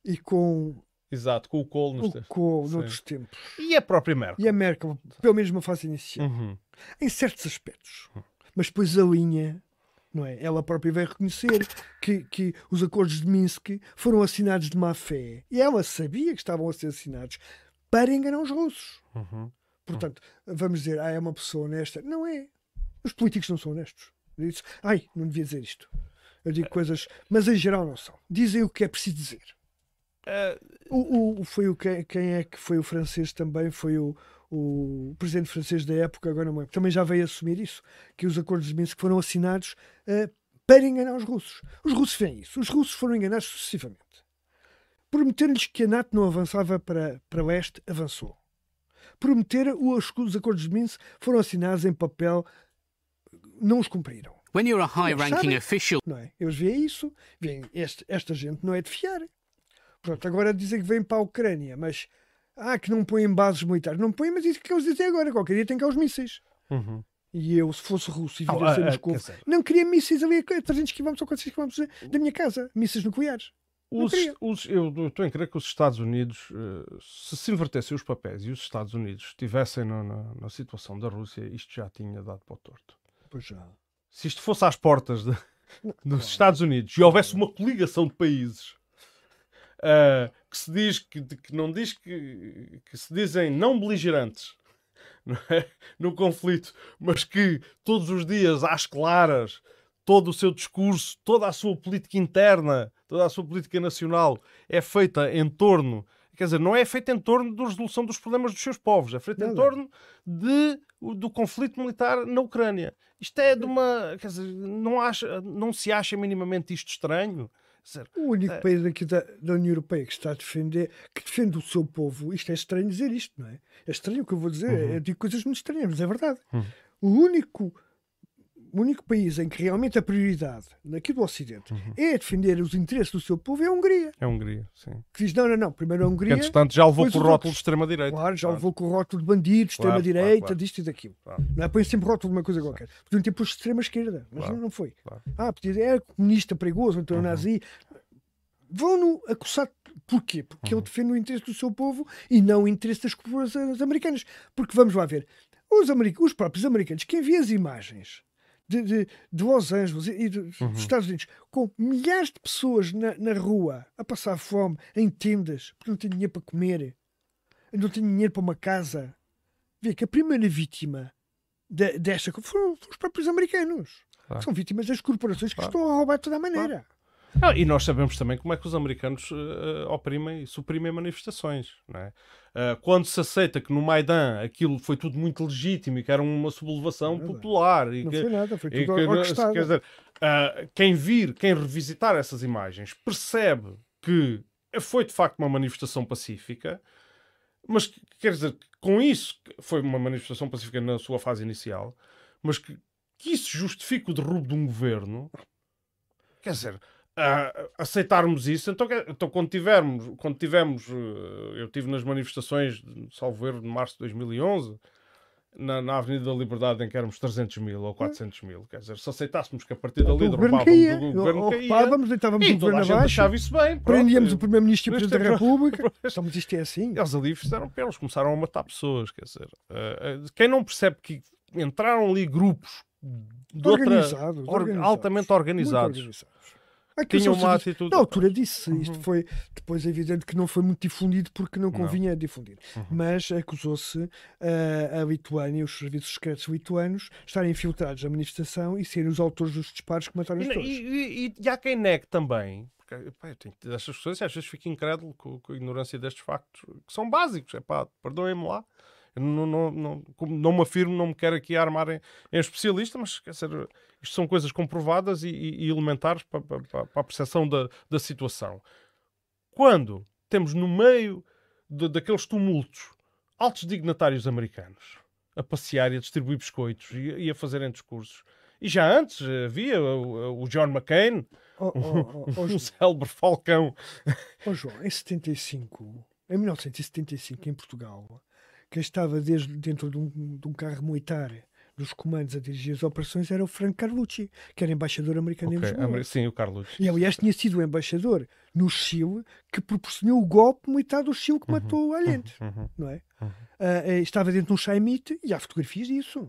e com Exato, com o Kohl nos o tempos. Kohl noutros tempos. E a própria Merkel. E a Merkel, pelo menos uma fase inicial. Uhum. em certos aspectos. Mas depois a linha, não é? Ela própria vai reconhecer que, que os acordos de Minsk foram assinados de má fé. E ela sabia que estavam a ser assinados para enganar os russos. Uhum. Portanto, vamos dizer, ah, é uma pessoa honesta. Não é. Os políticos não são honestos. Eu disse, ai, não devia dizer isto. Eu digo coisas, mas em geral não são. Dizem o que é preciso dizer. Eh, O, o- foi o que, quem é que foi o francês também? Foi o, o presidente francês da época, agora não lembro, também já veio assumir isso, que os acordos de Minsk foram assinados eh, para enganar os russos. Os russos veem isso. Os russos foram enganados sucessivamente. Prometer-lhes que a NATO não avançava para, para leste, avançou. Prometer os, os acordos de Minsk foram assinados em papel, não os cumpriram. When you're a high Eles ranking sabem, official, Não é? Eles veem isso, veem este, esta gente não é de fiar. Pronto, agora dizem que vêm para a Ucrânia, mas ah, que não põem bases militares. Não põem, mas isso que eles dizem agora. Qualquer dia tem cá os mísseis. Uhum. E eu, se fosse russo e vivesse ah, em Moscou, não queria mísseis ali a 300 km ou 400 km da minha casa. Mísseis nucleares. Os, os- eu eu estou a crer que os Estados Unidos, eh, se se invertessem os papéis e os Estados Unidos estivessem na, na- na situação da Rússia, isto já tinha dado para o torto. Pois já. Se isto fosse às portas de- dos Estados Unidos e houvesse uma coligação de países ah, que se diz que, que não diz que, que se dizem não beligerantes não é? no conflito, mas que todos os dias às claras todo o seu discurso, toda a sua política interna, toda a sua política nacional é feita em torno, quer dizer, não é feita em torno da resolução dos problemas dos seus povos, é feita em torno de, do conflito militar na Ucrânia. Isto é de uma, quer dizer, não, acha, não se acha minimamente isto estranho? Dizer, O único É. país aqui da, da União Europeia que está a defender, que defende o seu povo, isto é estranho dizer isto, não é? É estranho o que eu vou dizer, Uhum. eu digo coisas muito estranhas, mas é verdade. Uhum. O único, o único país em que realmente a prioridade, aqui do Ocidente, Uhum. é defender os interesses do seu povo é a Hungria. é a Hungria, sim. Que diz, não, não, não, primeiro a Que, Hungria... entretanto, já levou com o rótulo de extrema-direita. Claro, já Claro. levou com o rótulo de bandidos, Claro, extrema-direita, claro, claro. disto e daquilo. Claro. Não é? Põe sempre rótulo de uma coisa qualquer. Podiam ter posto extrema-esquerda, mas não, não foi. Ah, podia dizer, é comunista perigoso, então é Uhum. nazi. vão-no acusar. Porquê? Porque Uhum. ele defende o interesse do seu povo e não o interesse das corporações americanas. Porque vamos lá ver, os, americ- os próprios americanos, quem vê as imagens de, de, de Los Angeles e dos Uhum. Estados Unidos com milhares de pessoas na, na rua a passar fome, em tendas, porque não têm dinheiro para comer, não têm dinheiro para uma casa, vê que a primeira vítima de- desta foram os próprios americanos. Claro. São vítimas das corporações que estão a roubar de toda a maneira. Ah, e nós sabemos também como é que os americanos eh, oprimem e suprimem manifestações. Não é? Ah, quando se aceita que no Maidan aquilo foi tudo muito legítimo e que era uma sublevação popular. E Não que, foi nada, foi tudo que- quer dizer, ah, quem vir, quem revisitar essas imagens, percebe que foi de facto uma manifestação pacífica, mas que- quer dizer, com isso foi uma manifestação pacífica na sua fase inicial, mas que, que isso justifique o derrubo de um governo, quer dizer, ah, aceitarmos isso, então, então quando tivermos, quando tivemos, eh, eu tive nas manifestações, de- salvo erro, de março de 2011, na, na Avenida da Liberdade, em que éramos 300 mil ou 400 mil, quer dizer, se aceitássemos que a partir dali governo derrubávamos caía, o governo caía, ocupávamos, deitávamos e o governo gente abaixo, achava isso bem, pronto. prendíamos o primeiro-ministro e o presidente da República. Então, mas isto é assim. eles ali fizeram pelos, começaram a matar pessoas, quer dizer. eh, quem não percebe que entraram ali grupos de outra, Organizados, or- organizados, altamente organizados. Aquilo tinham só uma atitude. Na altura disse, Uhum. isto foi depois é evidente que não foi muito difundido porque não convinha difundir. Uhum. Mas acusou-se eh, a Lituânia, os serviços secretos lituanos, estarem infiltrados na manifestação e serem os autores dos disparos que mataram E, as pessoas. e- e- e há quem negue também. Porque, pá, eu tenho estas pessoas e às vezes fico incrédulo com, com a ignorância destes factos que são básicos. É pá, perdoem-me lá. Não, não, não, não me afirmo, não me quero aqui armar em, em especialista, mas quer dizer, isto são coisas comprovadas e, e- e elementares para, para- para- a percepção da, da situação. Quando temos no meio de- daqueles tumultos altos dignatários americanos a passear e a distribuir biscoitos e, e a fazerem discursos. E já antes eh, havia o, o John McCain, Oh, oh, oh, oh, um célebre falcão. Ó João, em 75, em 1975, em Portugal, quem estava desde dentro de um, de um carro militar dos comandos a dirigir as operações era o Franco Carlucci, que era embaixador americano em Ok, Lisboa. Sim, o Carlos. E aliás tinha sido o embaixador no Chile que proporcionou o golpe militar do Chile que matou o Allende, Uhum. não é? Ah, ah, estava dentro de um Chaimite e há fotografias disso.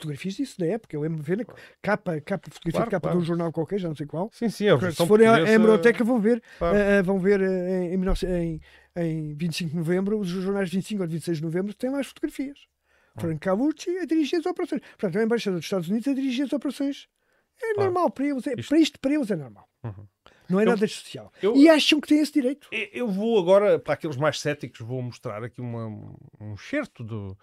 Fotografias disso da época, eu lembro de ver na capa, capa, fotografia Claro, de capa claro. de um jornal qualquer, já não sei qual. Sim, sim, a Se forem à hemeroteca vão ver, Claro. ah, vão ver ah, em, em, 19 em, em 25 de novembro, os jornais de 25 ou de 26 de novembro têm lá as fotografias. Ah. Franco Calucci a dirigir as operações. Portanto, é o embaixador dos Estados Unidos a dirigir as operações. É Claro. normal para eles, é, Isto- para isto para eles é normal. Uhum. Não é Eu- nada especial. eu- E acham que têm esse direito. Eu- vou agora, para aqueles mais céticos, vou mostrar aqui uma, um excerto do.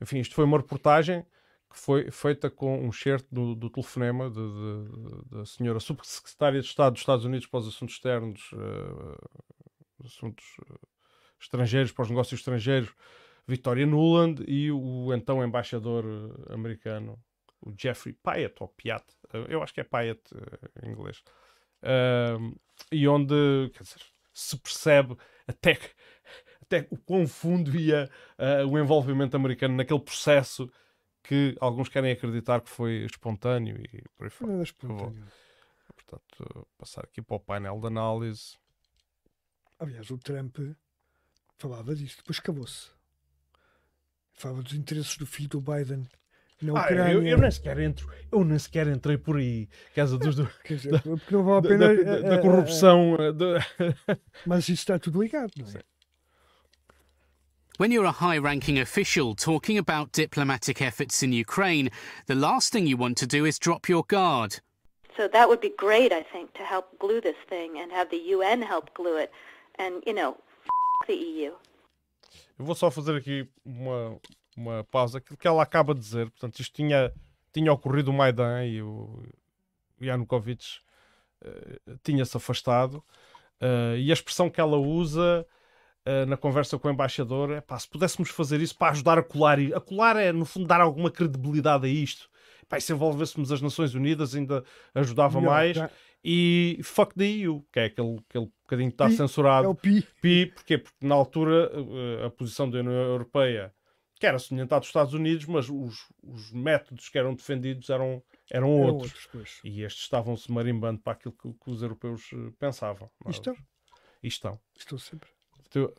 Enfim, isto foi uma reportagem que foi feita com um excerto do, do telefonema de- de- da senhora subsecretária de Estado dos Estados Unidos para os Assuntos Externos, eh, Assuntos eh, Estrangeiros, para os Negócios Estrangeiros, Victoria Nuland, e o então embaixador eh, americano, o Jeffrey Pyatt, ou Piat, eu acho que é Pyatt em inglês. Ahm, e onde, dizer, se percebe até, que- até o quão fundo ia ah, o envolvimento americano naquele processo que alguns querem acreditar que foi espontâneo e por aí fora. Vou, espontâneo. portanto, passar aqui para o painel de análise. Aliás, o Trump falava disso, depois acabou-se. Falava dos interesses do filho do Biden na Ah, Ucrânia. eu, eu nem sequer entro, eu nem sequer entrei por aí. Dizer, dos, do, Quer dizer, da, porque não vale a da- pena. da- da- eh, da eh, corrupção. eh, da- eh, Mas isso está tudo ligado, não é? When you're a high ranking official talking about diplomatic efforts in Ukraine, the last thing you want to do is drop your guard. So that would be great, I think, to help glue this thing and have the UN help glue it. And, you know, f- the EU. Eu vou só fazer aqui uma, uma pausa. Aquilo que ela acaba de dizer, portanto, isto tinha, tinha ocorrido o Maidan e o Yanukovych eh, tinha-se afastado. eh, e a expressão que ela usa eh, na conversa com o embaixador é pá, se pudéssemos fazer isso para ajudar a colar. A colar é, no fundo, dar alguma credibilidade a isto. Pá, e se envolvêssemos as Nações Unidas ainda ajudava Melhor, mais. já. E fuck the EU, que é aquele, aquele bocadinho que está Pi, censurado. é o pi. Pi, porquê? Porque na altura eh, a posição da União Europeia, que era semelhante à dos Estados Unidos, mas os, os métodos que eram defendidos eram, eram outros. outros. E estes estavam-se marimbando para aquilo que, que os europeus eh, pensavam. não é? Isto é- E estão. Estou sempre. Eu-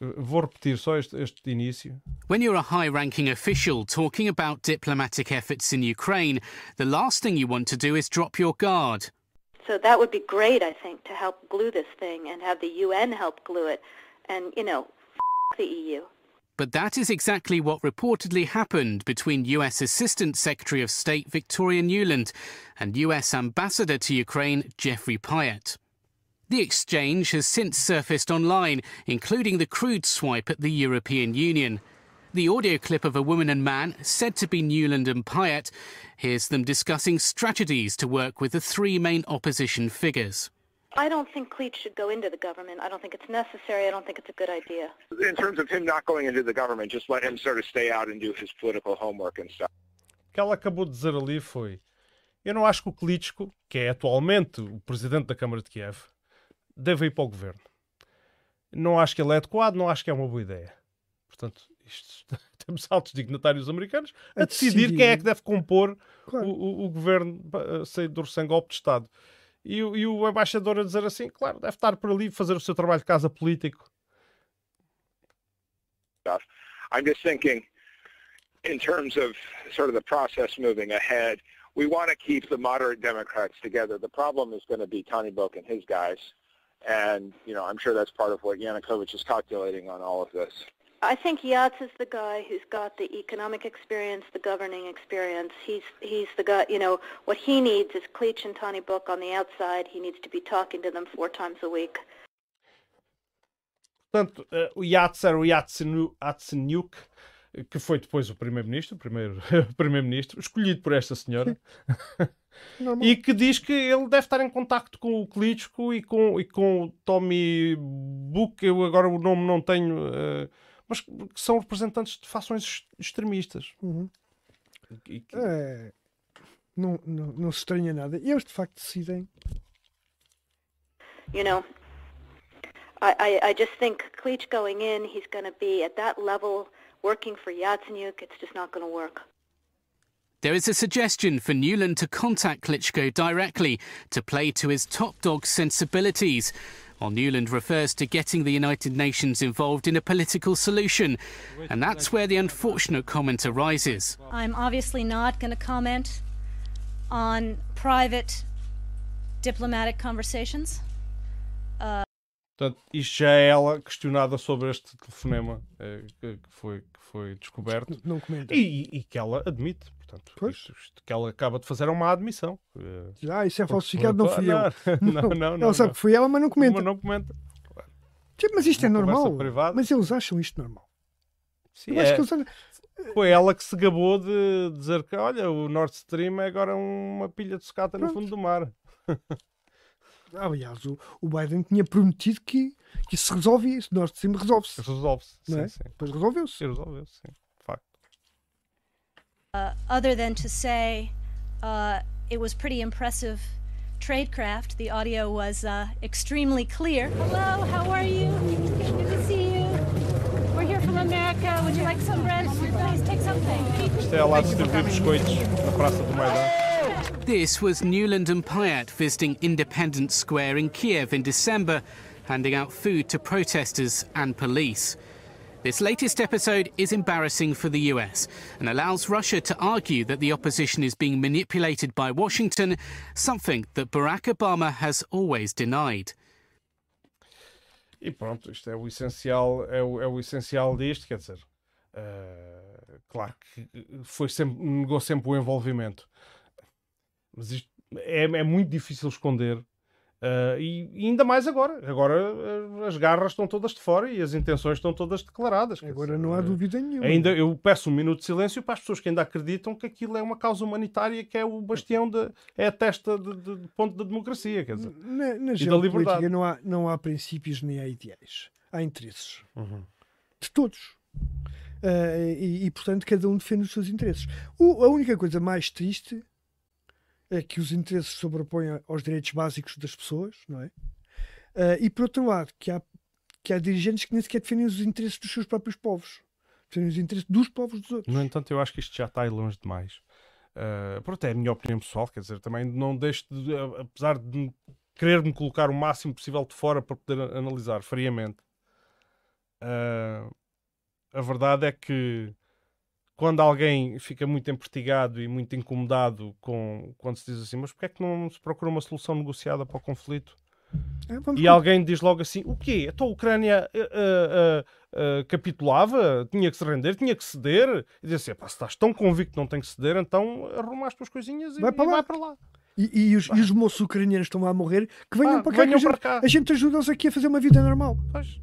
eu eh, vou repetir só este, este início. When you're a high ranking official talking about diplomatic efforts in Ukraine, the last thing you want to do is drop your guard. So that would be great, I think, to help glue this thing and have the UN help glue it. And, you know, f- the EU. But that is exactly what reportedly happened between US Assistant Secretary of State Victoria Nuland and US Ambassador to Ukraine Jeffrey Pyatt. The exchange has since surfaced online, including the crude swipe at the European Union. The audio clip of a woman and man, said to be Newland and Pyatt, hears them discussing strategies to work with the three main opposition figures. I don't think Cleach should go into the government. I don't think it's necessary. I don't think it's a good idea. In terms of him not going into the government, just let him sort of stay out and do his political homework and stuff. O que ela acabou de dizer ali foi: Eu não acho que o Klitschko, que é atualmente o presidente da Câmara de Kiev, deve ir para o governo. Não acho que ele é adequado, não acho que é uma boa ideia. Portanto, isto, temos altos dignatários americanos a, A decidir, decidir. quem é que deve compor Claro. o, o- o governo uh, saído sem golpe de Estado. E, o- e o embaixador a dizer assim: claro, deve estar por ali fazer o seu trabalho de casa político. I'm just thinking in terms of sort of the process moving ahead, we want to keep the moderate Democrats together. The problem is going to be Tony Book and his guys. And, you know, I'm sure that's part of what Yanukovych is calculating on all of this. I think Yats is the guy who's got the economic experience, the governing experience. He's he's the guy. You know what he needs is Cleach and Tony Book on the outside. He needs to be talking to them four times a week. Portanto, eh, o Yats era o Yatsenu- Yatsenyuk, eh, que foi depois o primeiro-ministro, o primeiro primeiro-ministro, escolhido por esta senhora, Normal. e que diz que ele deve estar em contacto com o Klitschko e com, e com o Tommy Book, eu agora o nome não tenho, eh, mas que são representantes de fações ex- extremistas. Uhum. E que- É, não, não, não se estranha nada. E eles de facto decidem. You know, I, I, I just think Cleach going in, he's going to be at that level working for Yatsenyuk. It's just not going to work. There is a suggestion for Newland to contact Klitschko directly to play to his top dog sensibilities, while Newland refers to getting the United Nations involved in a political solution. And that's where the unfortunate comment arises. I'm obviously not going to comment on private diplomatic conversations. Uh, Portanto, isto já é ela questionada sobre este telefonema eh, que, que foi, que foi descoberto. Não comenta. E, e que ela admite. Portanto, isto, isto que ela acaba de fazer é uma admissão. Eh, Ah, isso é falsificado, não fui eu. Não, não, não. Ela sabe não. que foi ela, mas não comenta. Mas não comenta. Mas isto é Uma conversa normal. privada. Mas eles acham isto normal. Sim, é. eles Foi ela que se gabou de dizer que, olha, o Nord Stream é agora uma pilha de sucata no fundo do mar. Aliás, o, o Biden tinha prometido que, que isso se resolve isso. Nós sempre resolve-se. Resolve-se. Sim, é? sim. Depois resolveu-se. Resolveu-se, sim. De facto. uh, other than to say uh, it was pretty impressive tradecraft. The audio was uh, extremely clear. Hello, how are you? Good to see you. We're here from America. Would you like some bread? Please take something. Isto é ela a distribuir biscoitos na Praça do Maidão. This was Newland and Pyatt visiting Independence Square in Kiev in December, handing out food to protesters and police. This latest episode is embarrassing for the US and allows Russia to argue that the opposition is being manipulated by Washington, something that Barack Obama has always denied. E pronto, isto é o essencial, é o, é o essencial disto, quer dizer, eh, claro que foi sempre, negou sempre o envolvimento, mas isto é, é muito difícil esconder, eh, e, e ainda mais agora, agora eh, as garras estão todas de fora e as intenções estão todas declaradas. Agora dizer, não há eh, dúvida nenhuma. Ainda eu peço um minuto de silêncio para as pessoas que ainda acreditam que aquilo é uma causa humanitária, que é o bastião, de, é a testa de, de- de ponto da democracia, quer dizer, Na, na e da liberdade. não há, não há princípios nem há ideais. Há interesses. Uhum. De todos. Ah, e, e, portanto, cada um defende os seus interesses. O- a única coisa mais triste é que os interesses se sobrepõem aos direitos básicos das pessoas, não é? Ah, e, por outro lado, que há, que há dirigentes que nem sequer defendem os interesses dos seus próprios povos. Defendem os interesses dos povos dos outros. No entanto, eu acho que isto já está aí longe demais. Uh, pronto, é a minha opinião pessoal, quer dizer, também não deixo de, apesar de querer-me colocar o máximo possível de fora para poder analisar friamente. Uh, a verdade é que quando alguém fica muito empertigado e muito incomodado com quando se diz assim, mas porquê é que não se procura uma solução negociada para o conflito? É, e alguém diz logo assim: o quê? Então a Ucrânia uh, uh, uh, capitulava, tinha que se render, tinha que ceder. E diz assim: se estás tão convicto que não tem que ceder, então arruma as tuas coisinhas e vai para e lá. Vai para lá. E, e, os, e, os, moços ucranianos estão lá a morrer, que venham Ah, para cá, venham para gente, cá. a gente ajuda-os aqui a fazer uma vida normal. Pois.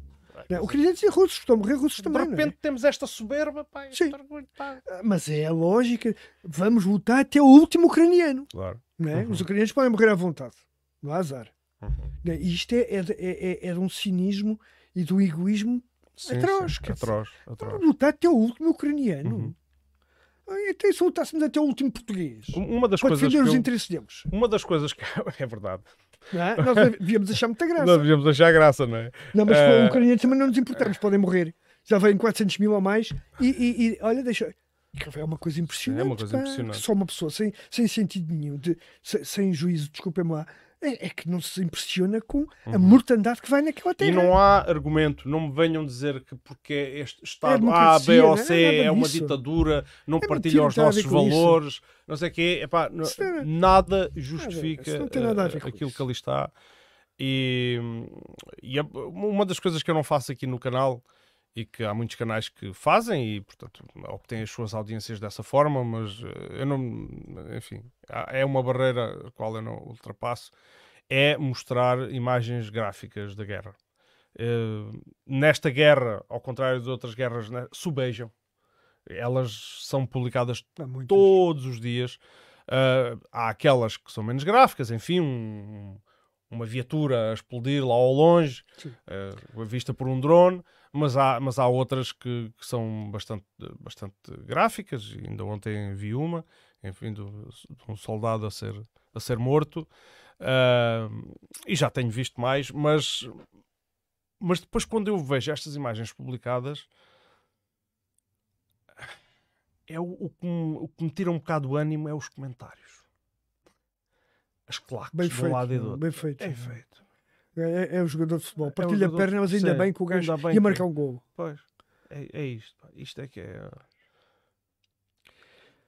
Não, ucranianos e russos, estão a morrer russos De também. não é? repente temos esta soberba, pá, Sim. orgulho, pá. Ah, Mas é a lógica. Vamos lutar até o último ucraniano. Claro. É? Uhum. Os ucranianos podem morrer à vontade. Não há azar. Uhum. Não é? E isto é, é, de- é, é- é de um cinismo e do egoísmo Sim, atroz. sim, atroz, atroz. Vamos lutar até o último ucraniano. Uhum. Então, se lutássemos até o último português? Uma das para coisas defender os eu- interesses deles. Uma das coisas que é verdade. É? Nós devíamos achar muita graça. Nós devíamos achar graça, não é? Não, mas Eh, com ucranianos também não nos importamos, podem morrer. Já vêm 400 mil ou mais e, e- e, olha, deixa. É uma coisa impressionante. É uma coisa impressionante. Só uma pessoa sem, sem sentido nenhum, de, sem, sem juízo, desculpem-me lá, é, é que não se impressiona com a Uhum. mortandade que vai naquela terra. E não há argumento, não me venham dizer que porque este Estado A, B ou é C nada é uma ditadura, não É partilha os nossos com isso. valores, não sei o quê, epá, não é- nada justifica tem nada a ver eh, aquilo que ali está. E, e uma das coisas que eu não faço aqui no canal e que há muitos canais que fazem e, portanto, obtêm as suas audiências dessa forma, mas eh, eu não, enfim, é uma barreira a qual eu não ultrapasso, é mostrar imagens gráficas da guerra. Eh, nesta guerra, ao contrário de outras guerras, né, subejam. Elas são publicadas todos os dias. Eh, há aquelas que são menos gráficas, enfim, um- uma viatura a explodir lá ao longe, eh, vista por um drone, mas há, mas há outras que, que são bastante, bastante gráficas. e Ainda ontem vi uma, enfim, de um soldado a ser, a ser morto. Ah, e já tenho visto mais, mas, mas depois, quando eu vejo estas imagens publicadas, é o, o que me, o que me tira um bocado o ânimo é os comentários. As claques Bem de feito, lado e do não, outro. bem feito. É feito. É, é o jogador de futebol. É o Partilha a perna, mas ainda sim, bem que o gajo bem ia marcar um gol. Pois, é, é isto. pá. Isto é que é.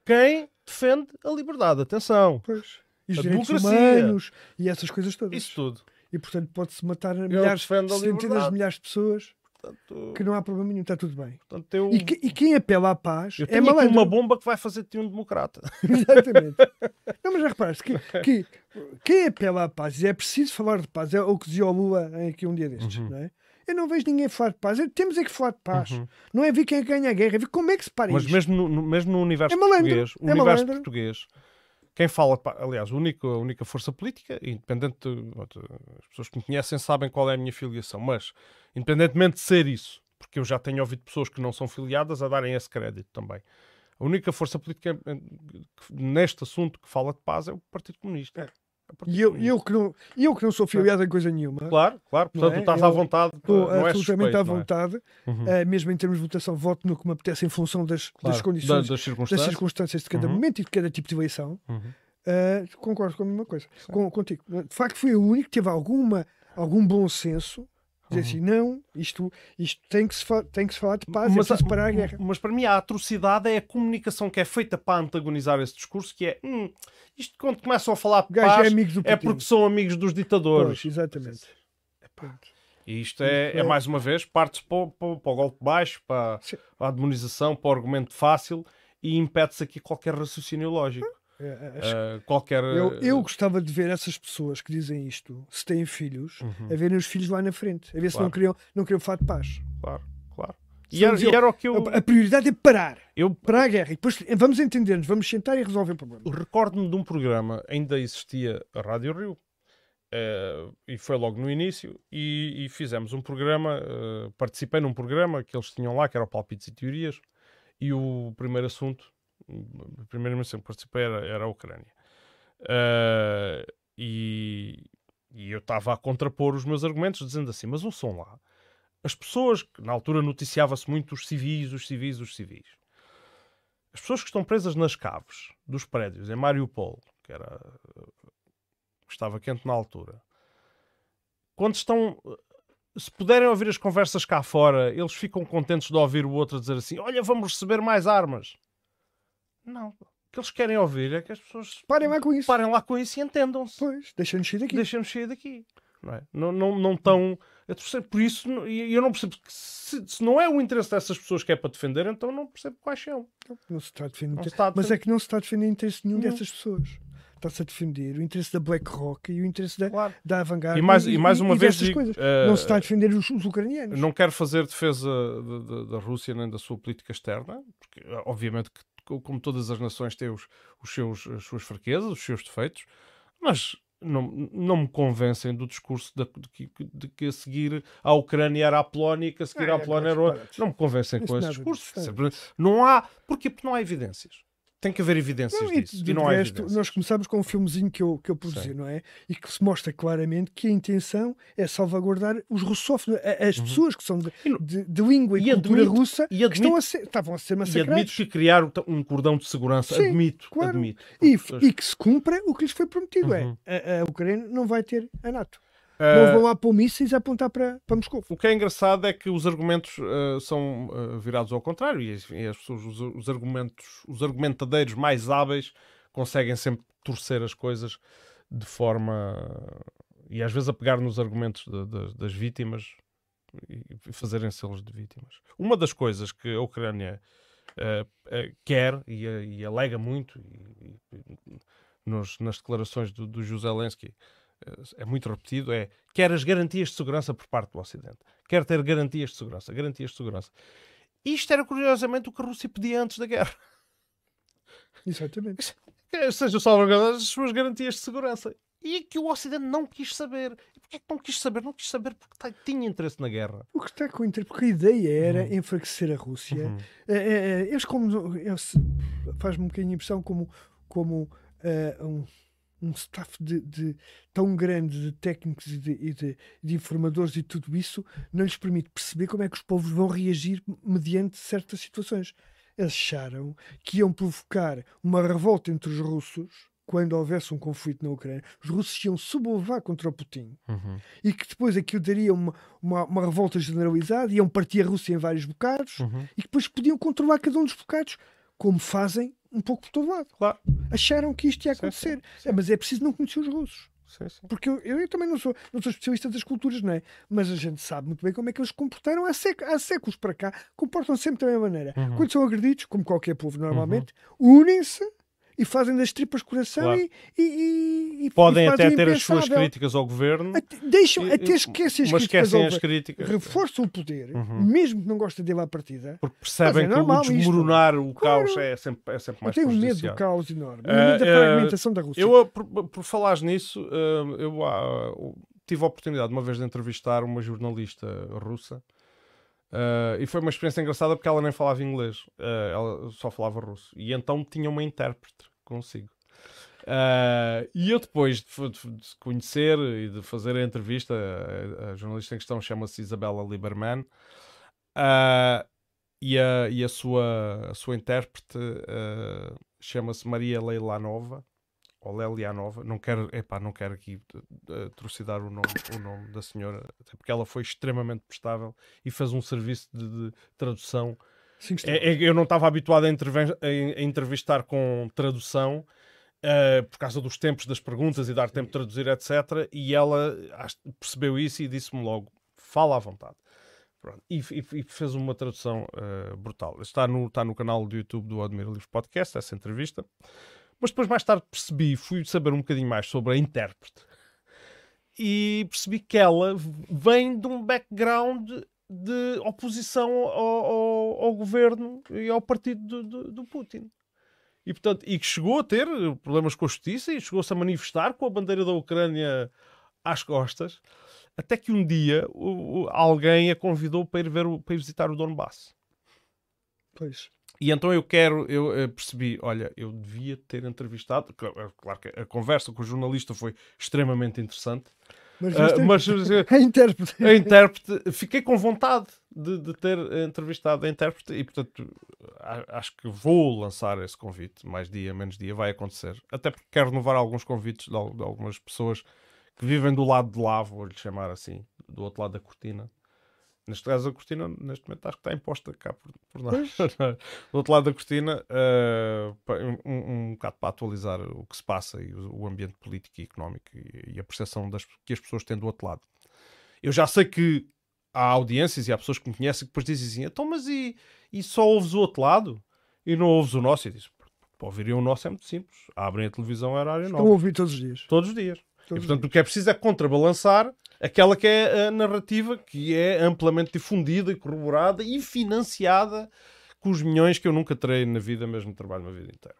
Quem defende a liberdade, atenção. Pois. E os a direitos democracia. humanos e essas coisas todas. Isso tudo. E portanto pode-se matar milhares, centenas de milhares de pessoas Portanto, que não há problema nenhum, está tudo bem. portanto, eu, E, que- e quem apela à paz eu é tenho malandro. uma bomba que vai fazer de ti um democrata. Exatamente. Não, mas já reparaste que, que quem apela à paz e é preciso falar de paz, é o que dizia o Lula aqui um dia destes, Uhum. não é? Eu não vejo ninguém falar de paz. Eu- Temos é que falar de paz. Não é ver quem ganha a guerra, é ver como é que se para Mas isto. mesmo no, no- mesmo no universo É malandro, português, o é universo malandro. português, quem fala, aliás, a única, a única força política, independente, de- as pessoas que me conhecem sabem qual é a minha filiação, mas independentemente de ser isso, porque eu já tenho ouvido pessoas que não são filiadas a darem esse crédito também. A única força política eh, neste assunto que fala de paz é o Partido Comunista. É E eu, eu, que não, eu que não sou filiado em coisa nenhuma. Claro, claro. Portanto, é? tu estás Eu à vontade. Estou não é absolutamente suspeito, à é? vontade. Uhum. eh, mesmo em termos de votação, voto no que me apetece em função das, Claro, das condições, da- das circunstâncias. circunstâncias de cada Uhum. momento e de cada tipo de eleição. Uhum. Eh, concordo com a mesma coisa. Com, contigo. De facto, fui o único que teve alguma, algum bom senso. Dizer Uhum. assim, não, isto, isto tem, que se tem que se falar de paz, é Mas, preciso parar a guerra. mas para mim a atrocidade é a comunicação que é feita para antagonizar esse discurso, que é hum, isto quando começam a falar de é paz é Putin. porque são amigos dos ditadores. Pois, exatamente. E isto é, é mais uma vez, parte-se para, o- para para o golpe baixo, para, para a demonização, para o argumento fácil e impede-se aqui qualquer raciocínio lógico. Eh, qualquer. Eu, eu gostava de ver essas pessoas que dizem isto, se têm filhos, Uhum. a verem os filhos lá na frente, a ver se Claro. não queriam, não queriam falar de paz. Claro, claro. E era, e era o que eu. a, prioridade é parar. Eu Parar a guerra. E depois vamos entender-nos, vamos sentar e resolver o problema. recordo-me de um programa, ainda existia a Rádio Rio, eh, e foi logo no início, e, e fizemos um programa, eh, participei num programa que eles tinham lá, que era o Palpites e Teorias, e o primeiro assunto, a primeira menção que participei era, era a Ucrânia. Eh, e, e eu estava a contrapor os meus argumentos, dizendo assim, mas ouçam lá, as pessoas, que na altura noticiava-se muito os civis, os civis, os civis, as pessoas que estão presas nas caves dos prédios em Mariupol, que era que estava quente na altura, quando estão. Se puderem ouvir as conversas cá fora, eles ficam contentes de ouvir o outro dizer assim: Olha, vamos receber mais armas. Não. O que eles querem ouvir é que as pessoas parem lá com isso, parem lá com isso e entendam-se. Pois, deixem-nos sair daqui. Deixem-nos sair daqui. Não, é? não, não, não estão a torcer por isso. não- E eu não percebo que se, se não é o interesse dessas pessoas que é para defender, então não percebo quais são. Não se está a defender. Não está a Mas é que não se está a defender interesse nenhum Não. dessas pessoas. Está-se a defender o interesse da BlackRock e o interesse da, da Avangard. E mais- e mais uma vez dessas digo, coisas. eh, não se está a defender os, os ucranianos. Não quero fazer defesa da- da- da Rússia nem da sua política externa, porque obviamente que, como todas as nações têm os, os seus, as suas fraquezas, os seus defeitos, mas não, não me convencem do discurso de, que, de que a seguir à Ucrânia era a Polónia e que a seguir Ah, à é, Polónia era outra. Não me convencem com esse nada discurso. Sempre- Não há. Porquê? Porque não há evidências. Tem que haver evidências Não, e disso. de E não há resto, evidências. nós começamos com um filmezinho que eu, que eu produzi, Sim. não é? E que se mostra claramente que a intenção é salvaguardar os russófonos, as Uhum. pessoas que são de, de- de língua e, cultura admito- russa, e que estão admito- a ser, estavam a ser E massacrados. admito que criar um- cordão de segurança. Sim, admito, claro. admito. E, Porque- e que se cumpra o que lhes foi prometido. Uhum. É, a, a Ucrânia não vai ter a NATO. Não vão lá pôr mísseis a apontar para, para Moscou. O que é engraçado é que os argumentos eh, são eh, virados ao contrário e as, e as pessoas, os, os argumentos, os argumentadeiros mais hábeis conseguem sempre torcer as coisas de forma e às vezes a pegar nos argumentos de- de- das vítimas e e fazerem-se eles de vítimas. Uma das coisas que a Ucrânia quer e, e alega muito e- e- nos- nas declarações do, do José Zelensky eh, é muito repetido, é quer as garantias de segurança por parte do Ocidente. Quer ter garantias de segurança. Garantias de segurança. Isto era curiosamente o que a Rússia pedia antes da guerra. Exatamente. Que sejam salvaguardadas as suas garantias de segurança. E que o Ocidente não quis saber. E porquê que não quis saber? Não quis saber porque tá- tinha interesse na guerra. O que está com inter... Porque a ideia era Uhum. enfraquecer a Rússia. É, é, é, eles como eles- faz-me um bocadinho a impressão como, como eh, um, um staff de, de- tão grande de técnicos e, de, e de- de informadores e tudo isso não lhes permite perceber como é que os povos vão reagir mediante certas situações. Acharam que iam provocar uma revolta entre os russos quando houvesse um conflito na Ucrânia. Os russos iam sublevar contra o Putin e que depois aquilo daria uma, uma, uma revolta generalizada, iam partir a Rússia em vários bocados Uhum. e que depois podiam controlar cada um dos bocados, como fazem um pouco por todo lado. Claro. Acharam que isto ia acontecer. É, mas é preciso não conhecer os russos. Sim, sim. Porque eu, eu, também não sou, não sou especialista das culturas, não é? Mas a gente sabe muito bem como é que eles se comportaram há, séc- há séculos para cá, comportam-se sempre da mesma maneira. Uhum. Quando são agredidos, como qualquer povo normalmente, unem-se e fazem das tripas coração Claro. e, e, e- e Podem fazem até o ter as suas críticas ao governo. Deixam, E- até e- esquecem as esquecem as críticas. Reforçam o poder, Uhum. mesmo que não gostem dele à partida. Porque percebem que o normal isto. desmoronar o Claro. caos é sempre, é sempre Eu mais tenho medo do caos enorme. E medo da fragmentação da Rússia. Eu, a- por, por falares nisso, eh, eu ah, tive a oportunidade uma vez de entrevistar uma jornalista russa eh, e foi uma experiência engraçada porque ela nem falava inglês, eh, ela só falava russo. E então tinha uma intérprete consigo. Eh, e eu depois de, de- conhecer e de fazer a entrevista, a, a jornalista em questão chama-se Isabella Lieberman, ah, e, a, e a, sua, a sua intérprete ah, chama-se Maria Leilanova, ou Lelianova, não quero, epá, não quero aqui uh, trucidar o nome, o nome da senhora, até porque ela foi extremamente prestável e fez um serviço de, de tradução. É- é- eu não estava habituado a, a- entrevistar com tradução, uh, por causa dos tempos das perguntas e dar tempo de traduzir, etc. E ela percebeu isso e disse-me logo: fala à vontade. E, e- e fez uma tradução uh, brutal. Está no, está no canal do YouTube do Admiro Livre Podcast, essa entrevista. Mas depois, mais tarde, percebi, fui saber um bocadinho mais sobre a intérprete. E percebi que ela vem de um background de oposição ao, ao- ao governo e ao partido do, do- do Putin. E, portanto, e que chegou a ter problemas com a justiça e chegou-se a manifestar com a bandeira da Ucrânia às costas, até que um dia o- o- alguém a convidou para ir, ver o- para ir visitar o Donbass. Pois. E então eu quero, eu eh, percebi, olha, eu devia ter entrevistado. Claro, claro que a conversa com o jornalista foi extremamente interessante. Mas viste- mas a intérprete. a intérprete, fiquei com vontade de, de ter entrevistado a intérprete e, portanto, acho que vou lançar esse convite. Mais dia, menos dia, vai acontecer. Até porque quero renovar alguns convites de, de algumas pessoas que vivem do lado de lá, vou-lhe chamar assim, do outro lado da cortina. Neste caso, a cortina, neste momento, acho que está imposta cá por, por nós. do outro lado da cortina, uh, um, um bocado para atualizar o que se passa e o, o ambiente político e económico e, e a percepção das, que as pessoas têm do outro lado. Eu já sei que há audiências e há pessoas que me conhecem que depois dizem assim: então, mas e, e só ouves o outro lado e não ouves o nosso? E diz: para ouvirem o nosso é muito simples. Abrem a televisão, a área Estão a ouvir todos os dias. Todos os dias. Todos e, portanto, o que é preciso é contrabalançar aquela que é a narrativa que é amplamente difundida e corroborada e financiada com os milhões que eu nunca terei na vida, mesmo trabalho uma vida inteira.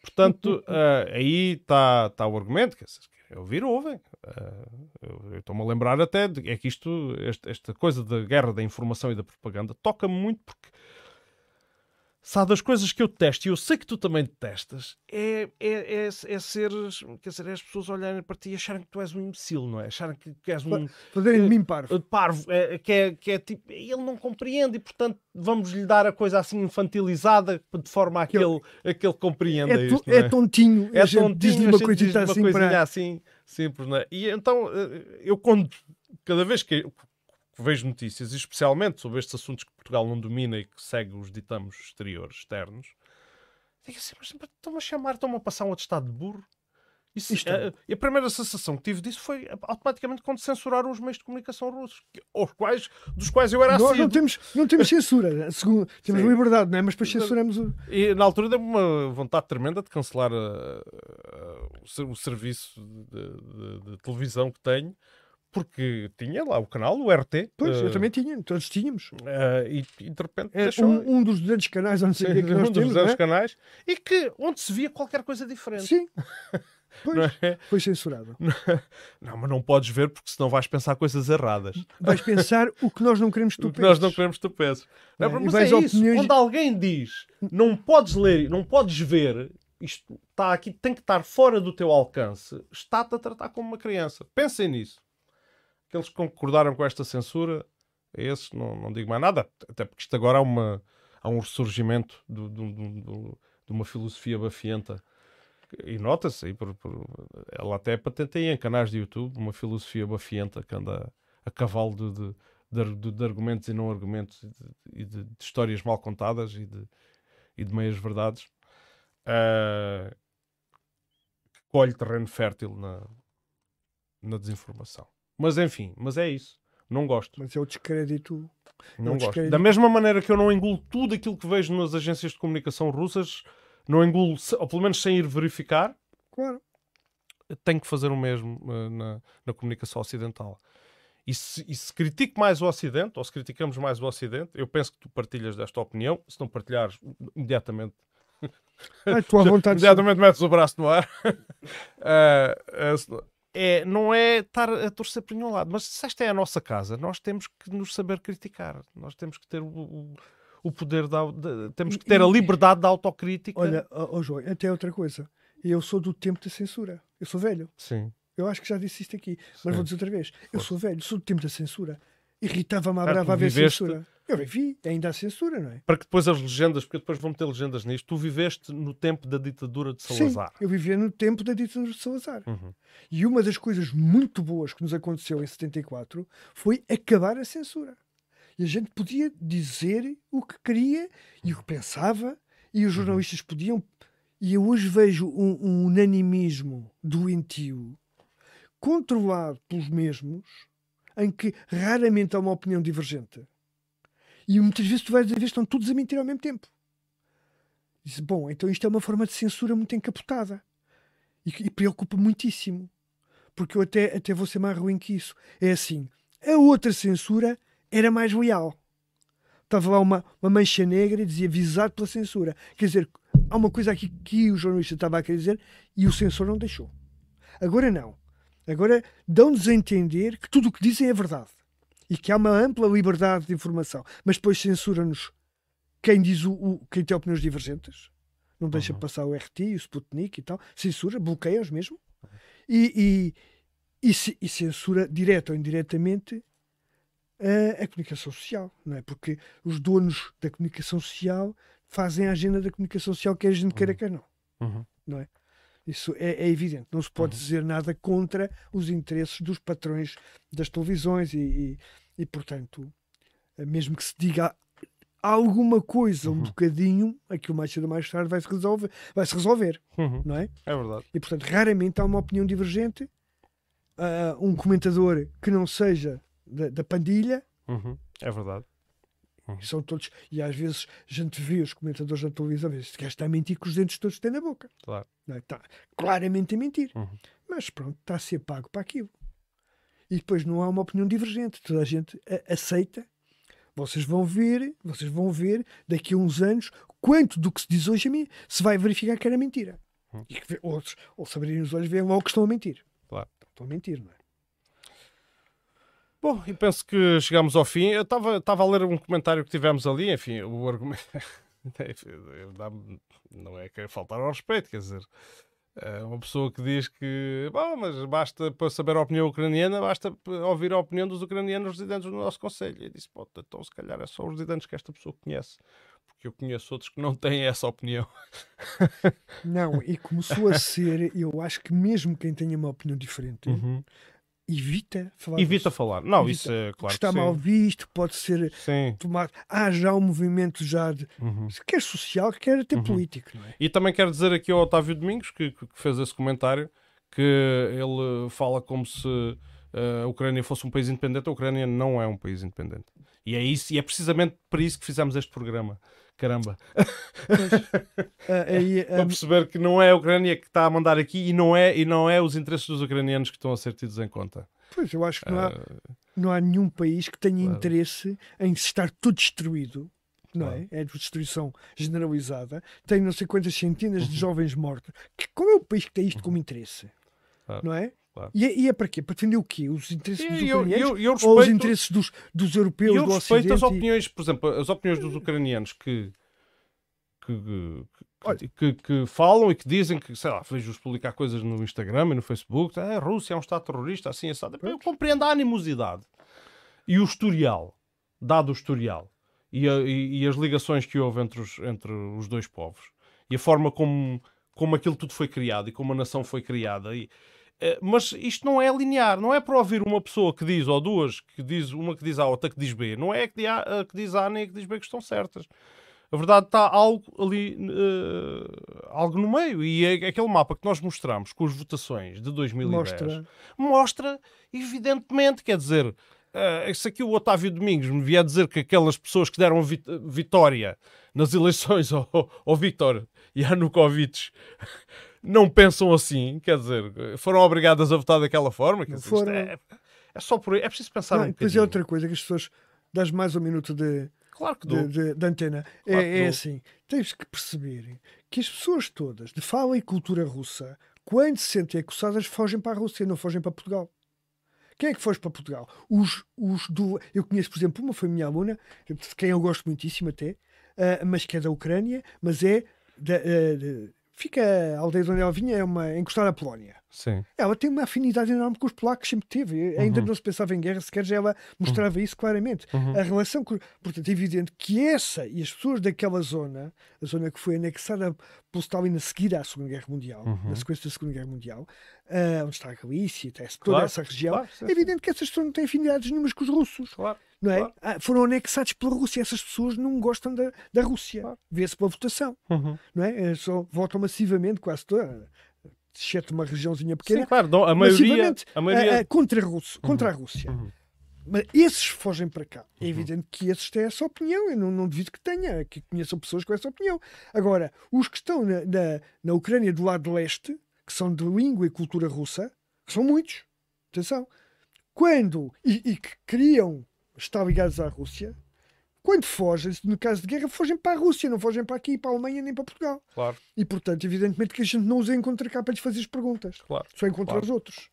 Portanto, uh, aí está tá o argumento. Que se querem ouvir, ouvem. Uh, eu estou-me a lembrar até, de, é que isto, este, esta coisa da guerra da informação e da propaganda toca-me muito porque há das coisas que eu detesto, e eu sei que tu também detestas, é, é, é, é ser, quer dizer, é as pessoas olharem para ti e acharem que tu és um imbecil, não é? Acharem que, que és um. Fazerem de mim parvo. Parvo, é, que, é, que é tipo, ele não compreende e, portanto, vamos lhe dar a coisa assim infantilizada de forma a que ele, a que ele compreenda é, isto. é tontinho, é tontinho, diz-lhe uma assim, coisinha para... assim simples, não é? E então, eu quando, cada vez que vejo notícias, especialmente sobre estes assuntos que Portugal não domina e que segue os ditames exteriores, externos, digo assim, mas estão-me a chamar, estão-me a passar um atestado de burro. Isso, é a, e a primeira sensação que tive disso foi automaticamente quando censuraram os meios de comunicação russos, aos quais, dos quais eu era Nós assíduo. não temos, não temos censura, né? Segundo, temos Sim. liberdade, não é? Mas depois censuramos o. E na altura deu-me uma vontade tremenda de cancelar a- a- o, ser- o serviço de, de- de televisão que tenho, porque tinha lá o canal, o RT. Pois, eu eh, também tinha, todos tínhamos. eh, e, e de repente É deixou. um, um dos 200 canais, não sei o que é que um nós dos temos, 200 não é? canais e que onde se via qualquer coisa diferente. Sim. Pois, Não é? foi censurado. Não, mas não podes ver porque senão vais pensar coisas erradas. Vais pensar o que nós não queremos que tu O que nós não penses. queremos que tu penses. Não, É, mas é a isso. opiniões- Quando alguém diz não podes ler, não podes ver, isto está aqui, tem que estar fora do teu alcance, está-te a tratar como uma criança. Pensem nisso. Aqueles que concordaram com esta censura, a esses não, não digo mais nada, até porque isto agora há, uma, há um ressurgimento do- do- do- do- de uma filosofia bafienta. E nota-se aí, por, por- ela até patenteia em canais de YouTube uma filosofia bafienta que anda a cavalo de, de, de de- argumentos e não argumentos e de, histórias mal contadas e de, e de meias verdades que colhe terreno fértil na, na desinformação. Mas enfim, mas é isso. Não gosto. Mas é o descrédito. é Não o gosto. descrédito. Da mesma maneira que eu não engulo tudo aquilo que vejo nas agências de comunicação russas, não engulo, ou pelo menos sem ir verificar, Claro. tenho que fazer o mesmo eh, na, na comunicação ocidental. E se, e se critico mais o Ocidente, ou se criticamos mais o Ocidente, eu penso que tu partilhas desta opinião. Se não partilhares, imediatamente. Ah, tu à vontade. imediatamente metes o braço no ar. Se não- é, não é estar a torcer por nenhum lado, mas se esta é a nossa casa, nós temos que nos saber criticar. Nós temos que ter o, o, o poder da. de- temos que ter a liberdade da autocrítica. Olha, ó, João, até outra coisa. Eu sou do tempo da censura. Eu sou velho. Sim. Eu acho que já disse isto aqui, mas Sim. vou dizer outra vez. Eu sou velho, sou do tempo da censura. Irritava-me Ah, brava tu a ver viveste- censura. Eu vivi, ainda há censura, não é? para que depois as legendas, porque depois vão meter legendas nisto, tu viveste no tempo da ditadura de Salazar. Sim, eu vivia no tempo da ditadura de Salazar. Uhum. E uma das coisas muito boas que nos aconteceu em 74 foi acabar a censura. E a gente podia dizer o que queria e o que pensava, e os jornalistas podiam. E eu hoje vejo um, um unanimismo doentio, controlado pelos mesmos, em que raramente há uma opinião divergente. E muitas vezes tu vais ver estão todos a mentir ao mesmo tempo. Diz, bom, então isto é uma forma de censura muito encapotada. E, e preocupa muitíssimo. Porque eu até, até vou ser mais ruim que isso. É assim, a outra censura era mais leal. Estava lá uma, uma mancha negra e dizia visado pela censura. Quer dizer, há uma coisa aqui que o jornalista estava a querer dizer e o censor não deixou. Agora não. Agora dão-nos a entender que tudo o que dizem é verdade. E que há uma ampla liberdade de informação. Mas depois censura-nos quem diz o, o- quem tem opiniões divergentes. Não deixa passar o RT, o Sputnik e tal. Censura, bloqueia-os mesmo. E, e, e, ce- e censura, direta ou indiretamente, a, a comunicação social. Não é? Porque os donos da comunicação social fazem a agenda da comunicação social, quer a gente queira, quer não. Uhum. não é? Isso é, é evidente. Não se pode Uhum. dizer nada contra os interesses dos patrões das televisões e, e, e, portanto, eh, mesmo que se diga alguma coisa Uhum. um bocadinho, aquilo mais cedo ou mais tarde vai se resolver, vai -se resolver Uhum. não é? É verdade. E portanto, raramente há uma opinião divergente. Ah, um comentador que não seja da, da pandilha, Uhum. É verdade. são todos, e às vezes a gente vê os comentadores na televisão, vê, este gajo está a mentir com os dentes todos tem na boca. Claro. Não é? Está claramente a mentir. Uhum. Mas pronto, está a ser pago para aquilo. E depois não há uma opinião divergente. Toda a gente a- aceita. Vocês vão ver, vocês vão ver daqui a uns anos quanto do que se diz hoje a mim se vai verificar que era mentira. Uhum. E que outros, ou se abrirem os olhos, veem logo que estão a mentir. Claro. Estão a mentir, não é? Bom, e penso que chegamos ao fim. Eu estava a ler um comentário que tivemos ali, enfim, o argumento. Dá-me- não é que faltar ao respeito, quer dizer, é uma pessoa que diz que, bom, mas basta para saber a opinião ucraniana, basta ouvir a opinião dos ucranianos residentes no nosso Conselho. E eu disse, pô, então se calhar é só os residentes que esta pessoa conhece, porque eu conheço outros que não têm essa opinião. Não, e começou a ser, eu acho que mesmo quem tenha uma opinião diferente, Uhum. Evita falar Evita disso. falar. Não, Evita. isso é claro Está que sim. mal visto, pode ser tomado. Há já um movimento já de Uhum. quer social, quer até político, não é? E também quero dizer aqui ao Otávio Domingos, que, que fez esse comentário, que ele fala como se eh, a Ucrânia fosse um país independente. A Ucrânia não é um país independente. E é, isso, e é precisamente para isso que fizemos este programa. Caramba. Ah, para ah, perceber que não é a Ucrânia que está a mandar aqui e não é, e não é os interesses dos ucranianos que estão a ser tidos em conta. Pois, eu acho que não há, Ah, não há nenhum país que tenha claro. interesse em estar tudo destruído. Não é? É de destruição generalizada. Tem não sei quantas centenas Uhum. de jovens mortos. Que, qual é o país que tem isto como interesse? Não é? Claro. E, é? e é para quê? Para defender o quê? Os interesses E dos eu- ucranianos eu- eu ou os respeito- interesses dos, dos europeus, eu do respeito Ocidente? as e- opiniões, por exemplo, as opiniões dos ucranianos que, que, que, que, que falam e que dizem que, sei lá, vejo-os publicar coisas no Instagram e no Facebook, ah, a Rússia é um Estado terrorista, assim, assado. Eu compreendo a animosidade e o historial, dado o historial, e, a- e- e as ligações que houve entre os, entre os dois povos, e a forma como, como aquilo tudo foi criado e como a nação foi criada. E, mas isto não é linear, não é para ouvir uma pessoa que diz, ou duas, que diz, uma que diz A, outra que diz B, não é que diz A, a que diz A nem a que diz B que estão certas. A verdade está algo ali, eh, algo no meio. E é aquele mapa que nós mostramos com as votações de 2010 Mostra. mostra, evidentemente, quer dizer, eh, se aqui o Otávio Domingos me vier dizer que aquelas pessoas que deram vit- vitória nas eleições ao, ao Vítor e à Nukovic não pensam assim, quer dizer, foram obrigadas a votar daquela forma, quer dizer, foram. é, é só por aí, é preciso pensar Não, um é bocadinho. outra coisa que as pessoas das mais um minuto de, Claro que de, de- de antena. Claro que é, é assim: tens que perceber que as pessoas todas de fala e cultura russa, quando se sentem acossadas, fogem para a Rússia, não fogem para Portugal. Quem é que foge para Portugal? Os, os do. Eu conheço, por exemplo, uma foi minha aluna, de quem eu gosto muitíssimo até, ah, mas que é da Ucrânia, mas é. Da, de- fica a aldeia de onde ela vinha, é uma encostada à Polónia. Sim. Ela tem uma afinidade enorme com os polacos, sempre teve. Ainda Uhum. não se pensava em guerra, sequer já ela mostrava isso claramente. Uhum. A relação, com... portanto, é evidente que essa e as pessoas daquela zona, a zona que foi anexada pelo Stalin a seguir à Segunda Guerra Mundial, Uhum. na sequência da Segunda Guerra Mundial, ah, onde está a Galícia, até toda Claro, essa região, claro, é evidente que essas pessoas não têm afinidades nenhumas com os russos. Claro, Não é? claro. Ah, foram anexados pela Rússia. Essas pessoas não gostam da, da Rússia. Vê-se pela votação. Uhum. Não é? Eh, Só votam massivamente, quase toda, exceto uma regiãozinha pequena. Sim, claro, a maioria- a maioria- ah, ah, contra, a Rússia, contra a Uhum. Rússia. Mas esses fogem para cá. É evidente que esses têm essa opinião. Eu não, não devido que tenha, que conheçam pessoas com essa opinião. Agora, os que estão na, na, na Ucrânia do lado leste, que são de língua e cultura russa, que são muitos, atenção, quando e, e que queriam estar ligados à Rússia, quando fogem, no caso de guerra, fogem para a Rússia, não fogem para aqui, para a Alemanha, nem para Portugal. Claro. E, portanto, evidentemente que a gente não os encontra cá para lhes fazer as perguntas. Claro. Só encontra Claro. os outros.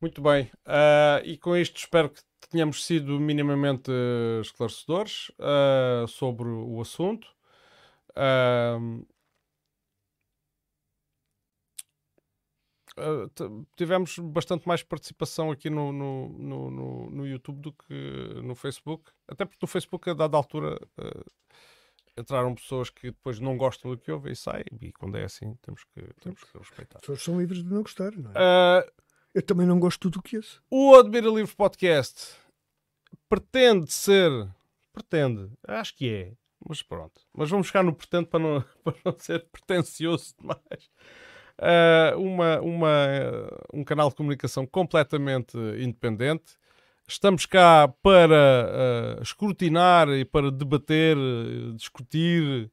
Muito bem. Ah, e com isto espero que tenhamos sido minimamente esclarecedores ah, sobre o assunto. Ah, t- tivemos bastante mais participação aqui no, no, no, no- no YouTube do que no Facebook. Até porque no Facebook, a dada altura, ah, entraram pessoas que depois não gostam do que ouvem e saem, e quando é assim temos que, temos que respeitar. As pessoas são livres de não gostar, não é? Ah, Eu também não gosto de tudo o que ouço. o Admira Livros Podcast pretende ser. Pretende, acho que é, mas pronto. Mas vamos ficar no pretende para não, para não ser pretencioso demais. Ah, uma, uma, um canal de comunicação completamente independente. Estamos cá para ah, escrutinar e para debater, eh, discutir,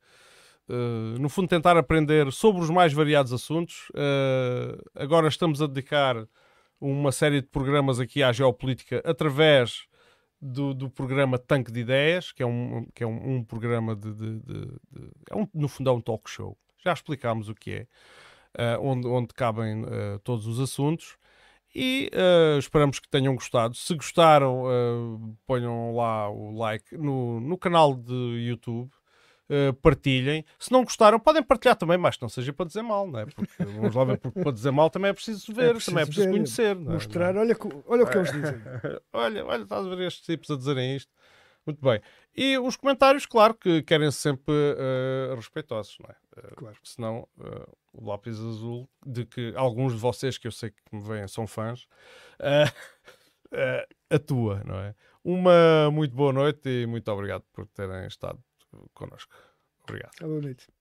eh, no fundo, tentar aprender sobre os mais variados assuntos. Eh, agora estamos a dedicar uma série de programas aqui à geopolítica através do, do programa Tanque de Ideias, que é um, que é um, um programa de. de- de- de- é um, no fundo, é um talk show. Já explicámos o que é, eh, onde, onde cabem eh, todos os assuntos. E eh, esperamos que tenham gostado. Se gostaram, ponham lá o like no, no canal de YouTube. eh, partilhem. Se não gostaram, podem partilhar também, mas não seja para dizer mal, não é? Porque vamos lá ver, porque para dizer mal também é preciso ver, também é preciso ver, conhecer. é? Mostrar, olha, co- olha o que eles dizem. olha, olha, estás a ver estes tipos a dizerem isto. Muito bem. E os comentários, claro, que querem sempre eh, respeitosos, não é? Eh, Porque senão eh, o lápis azul, de que alguns de vocês que eu sei que me veem são fãs, atua, não é? Uma muito boa noite e muito obrigado por terem estado connosco. Obrigado. Boa noite.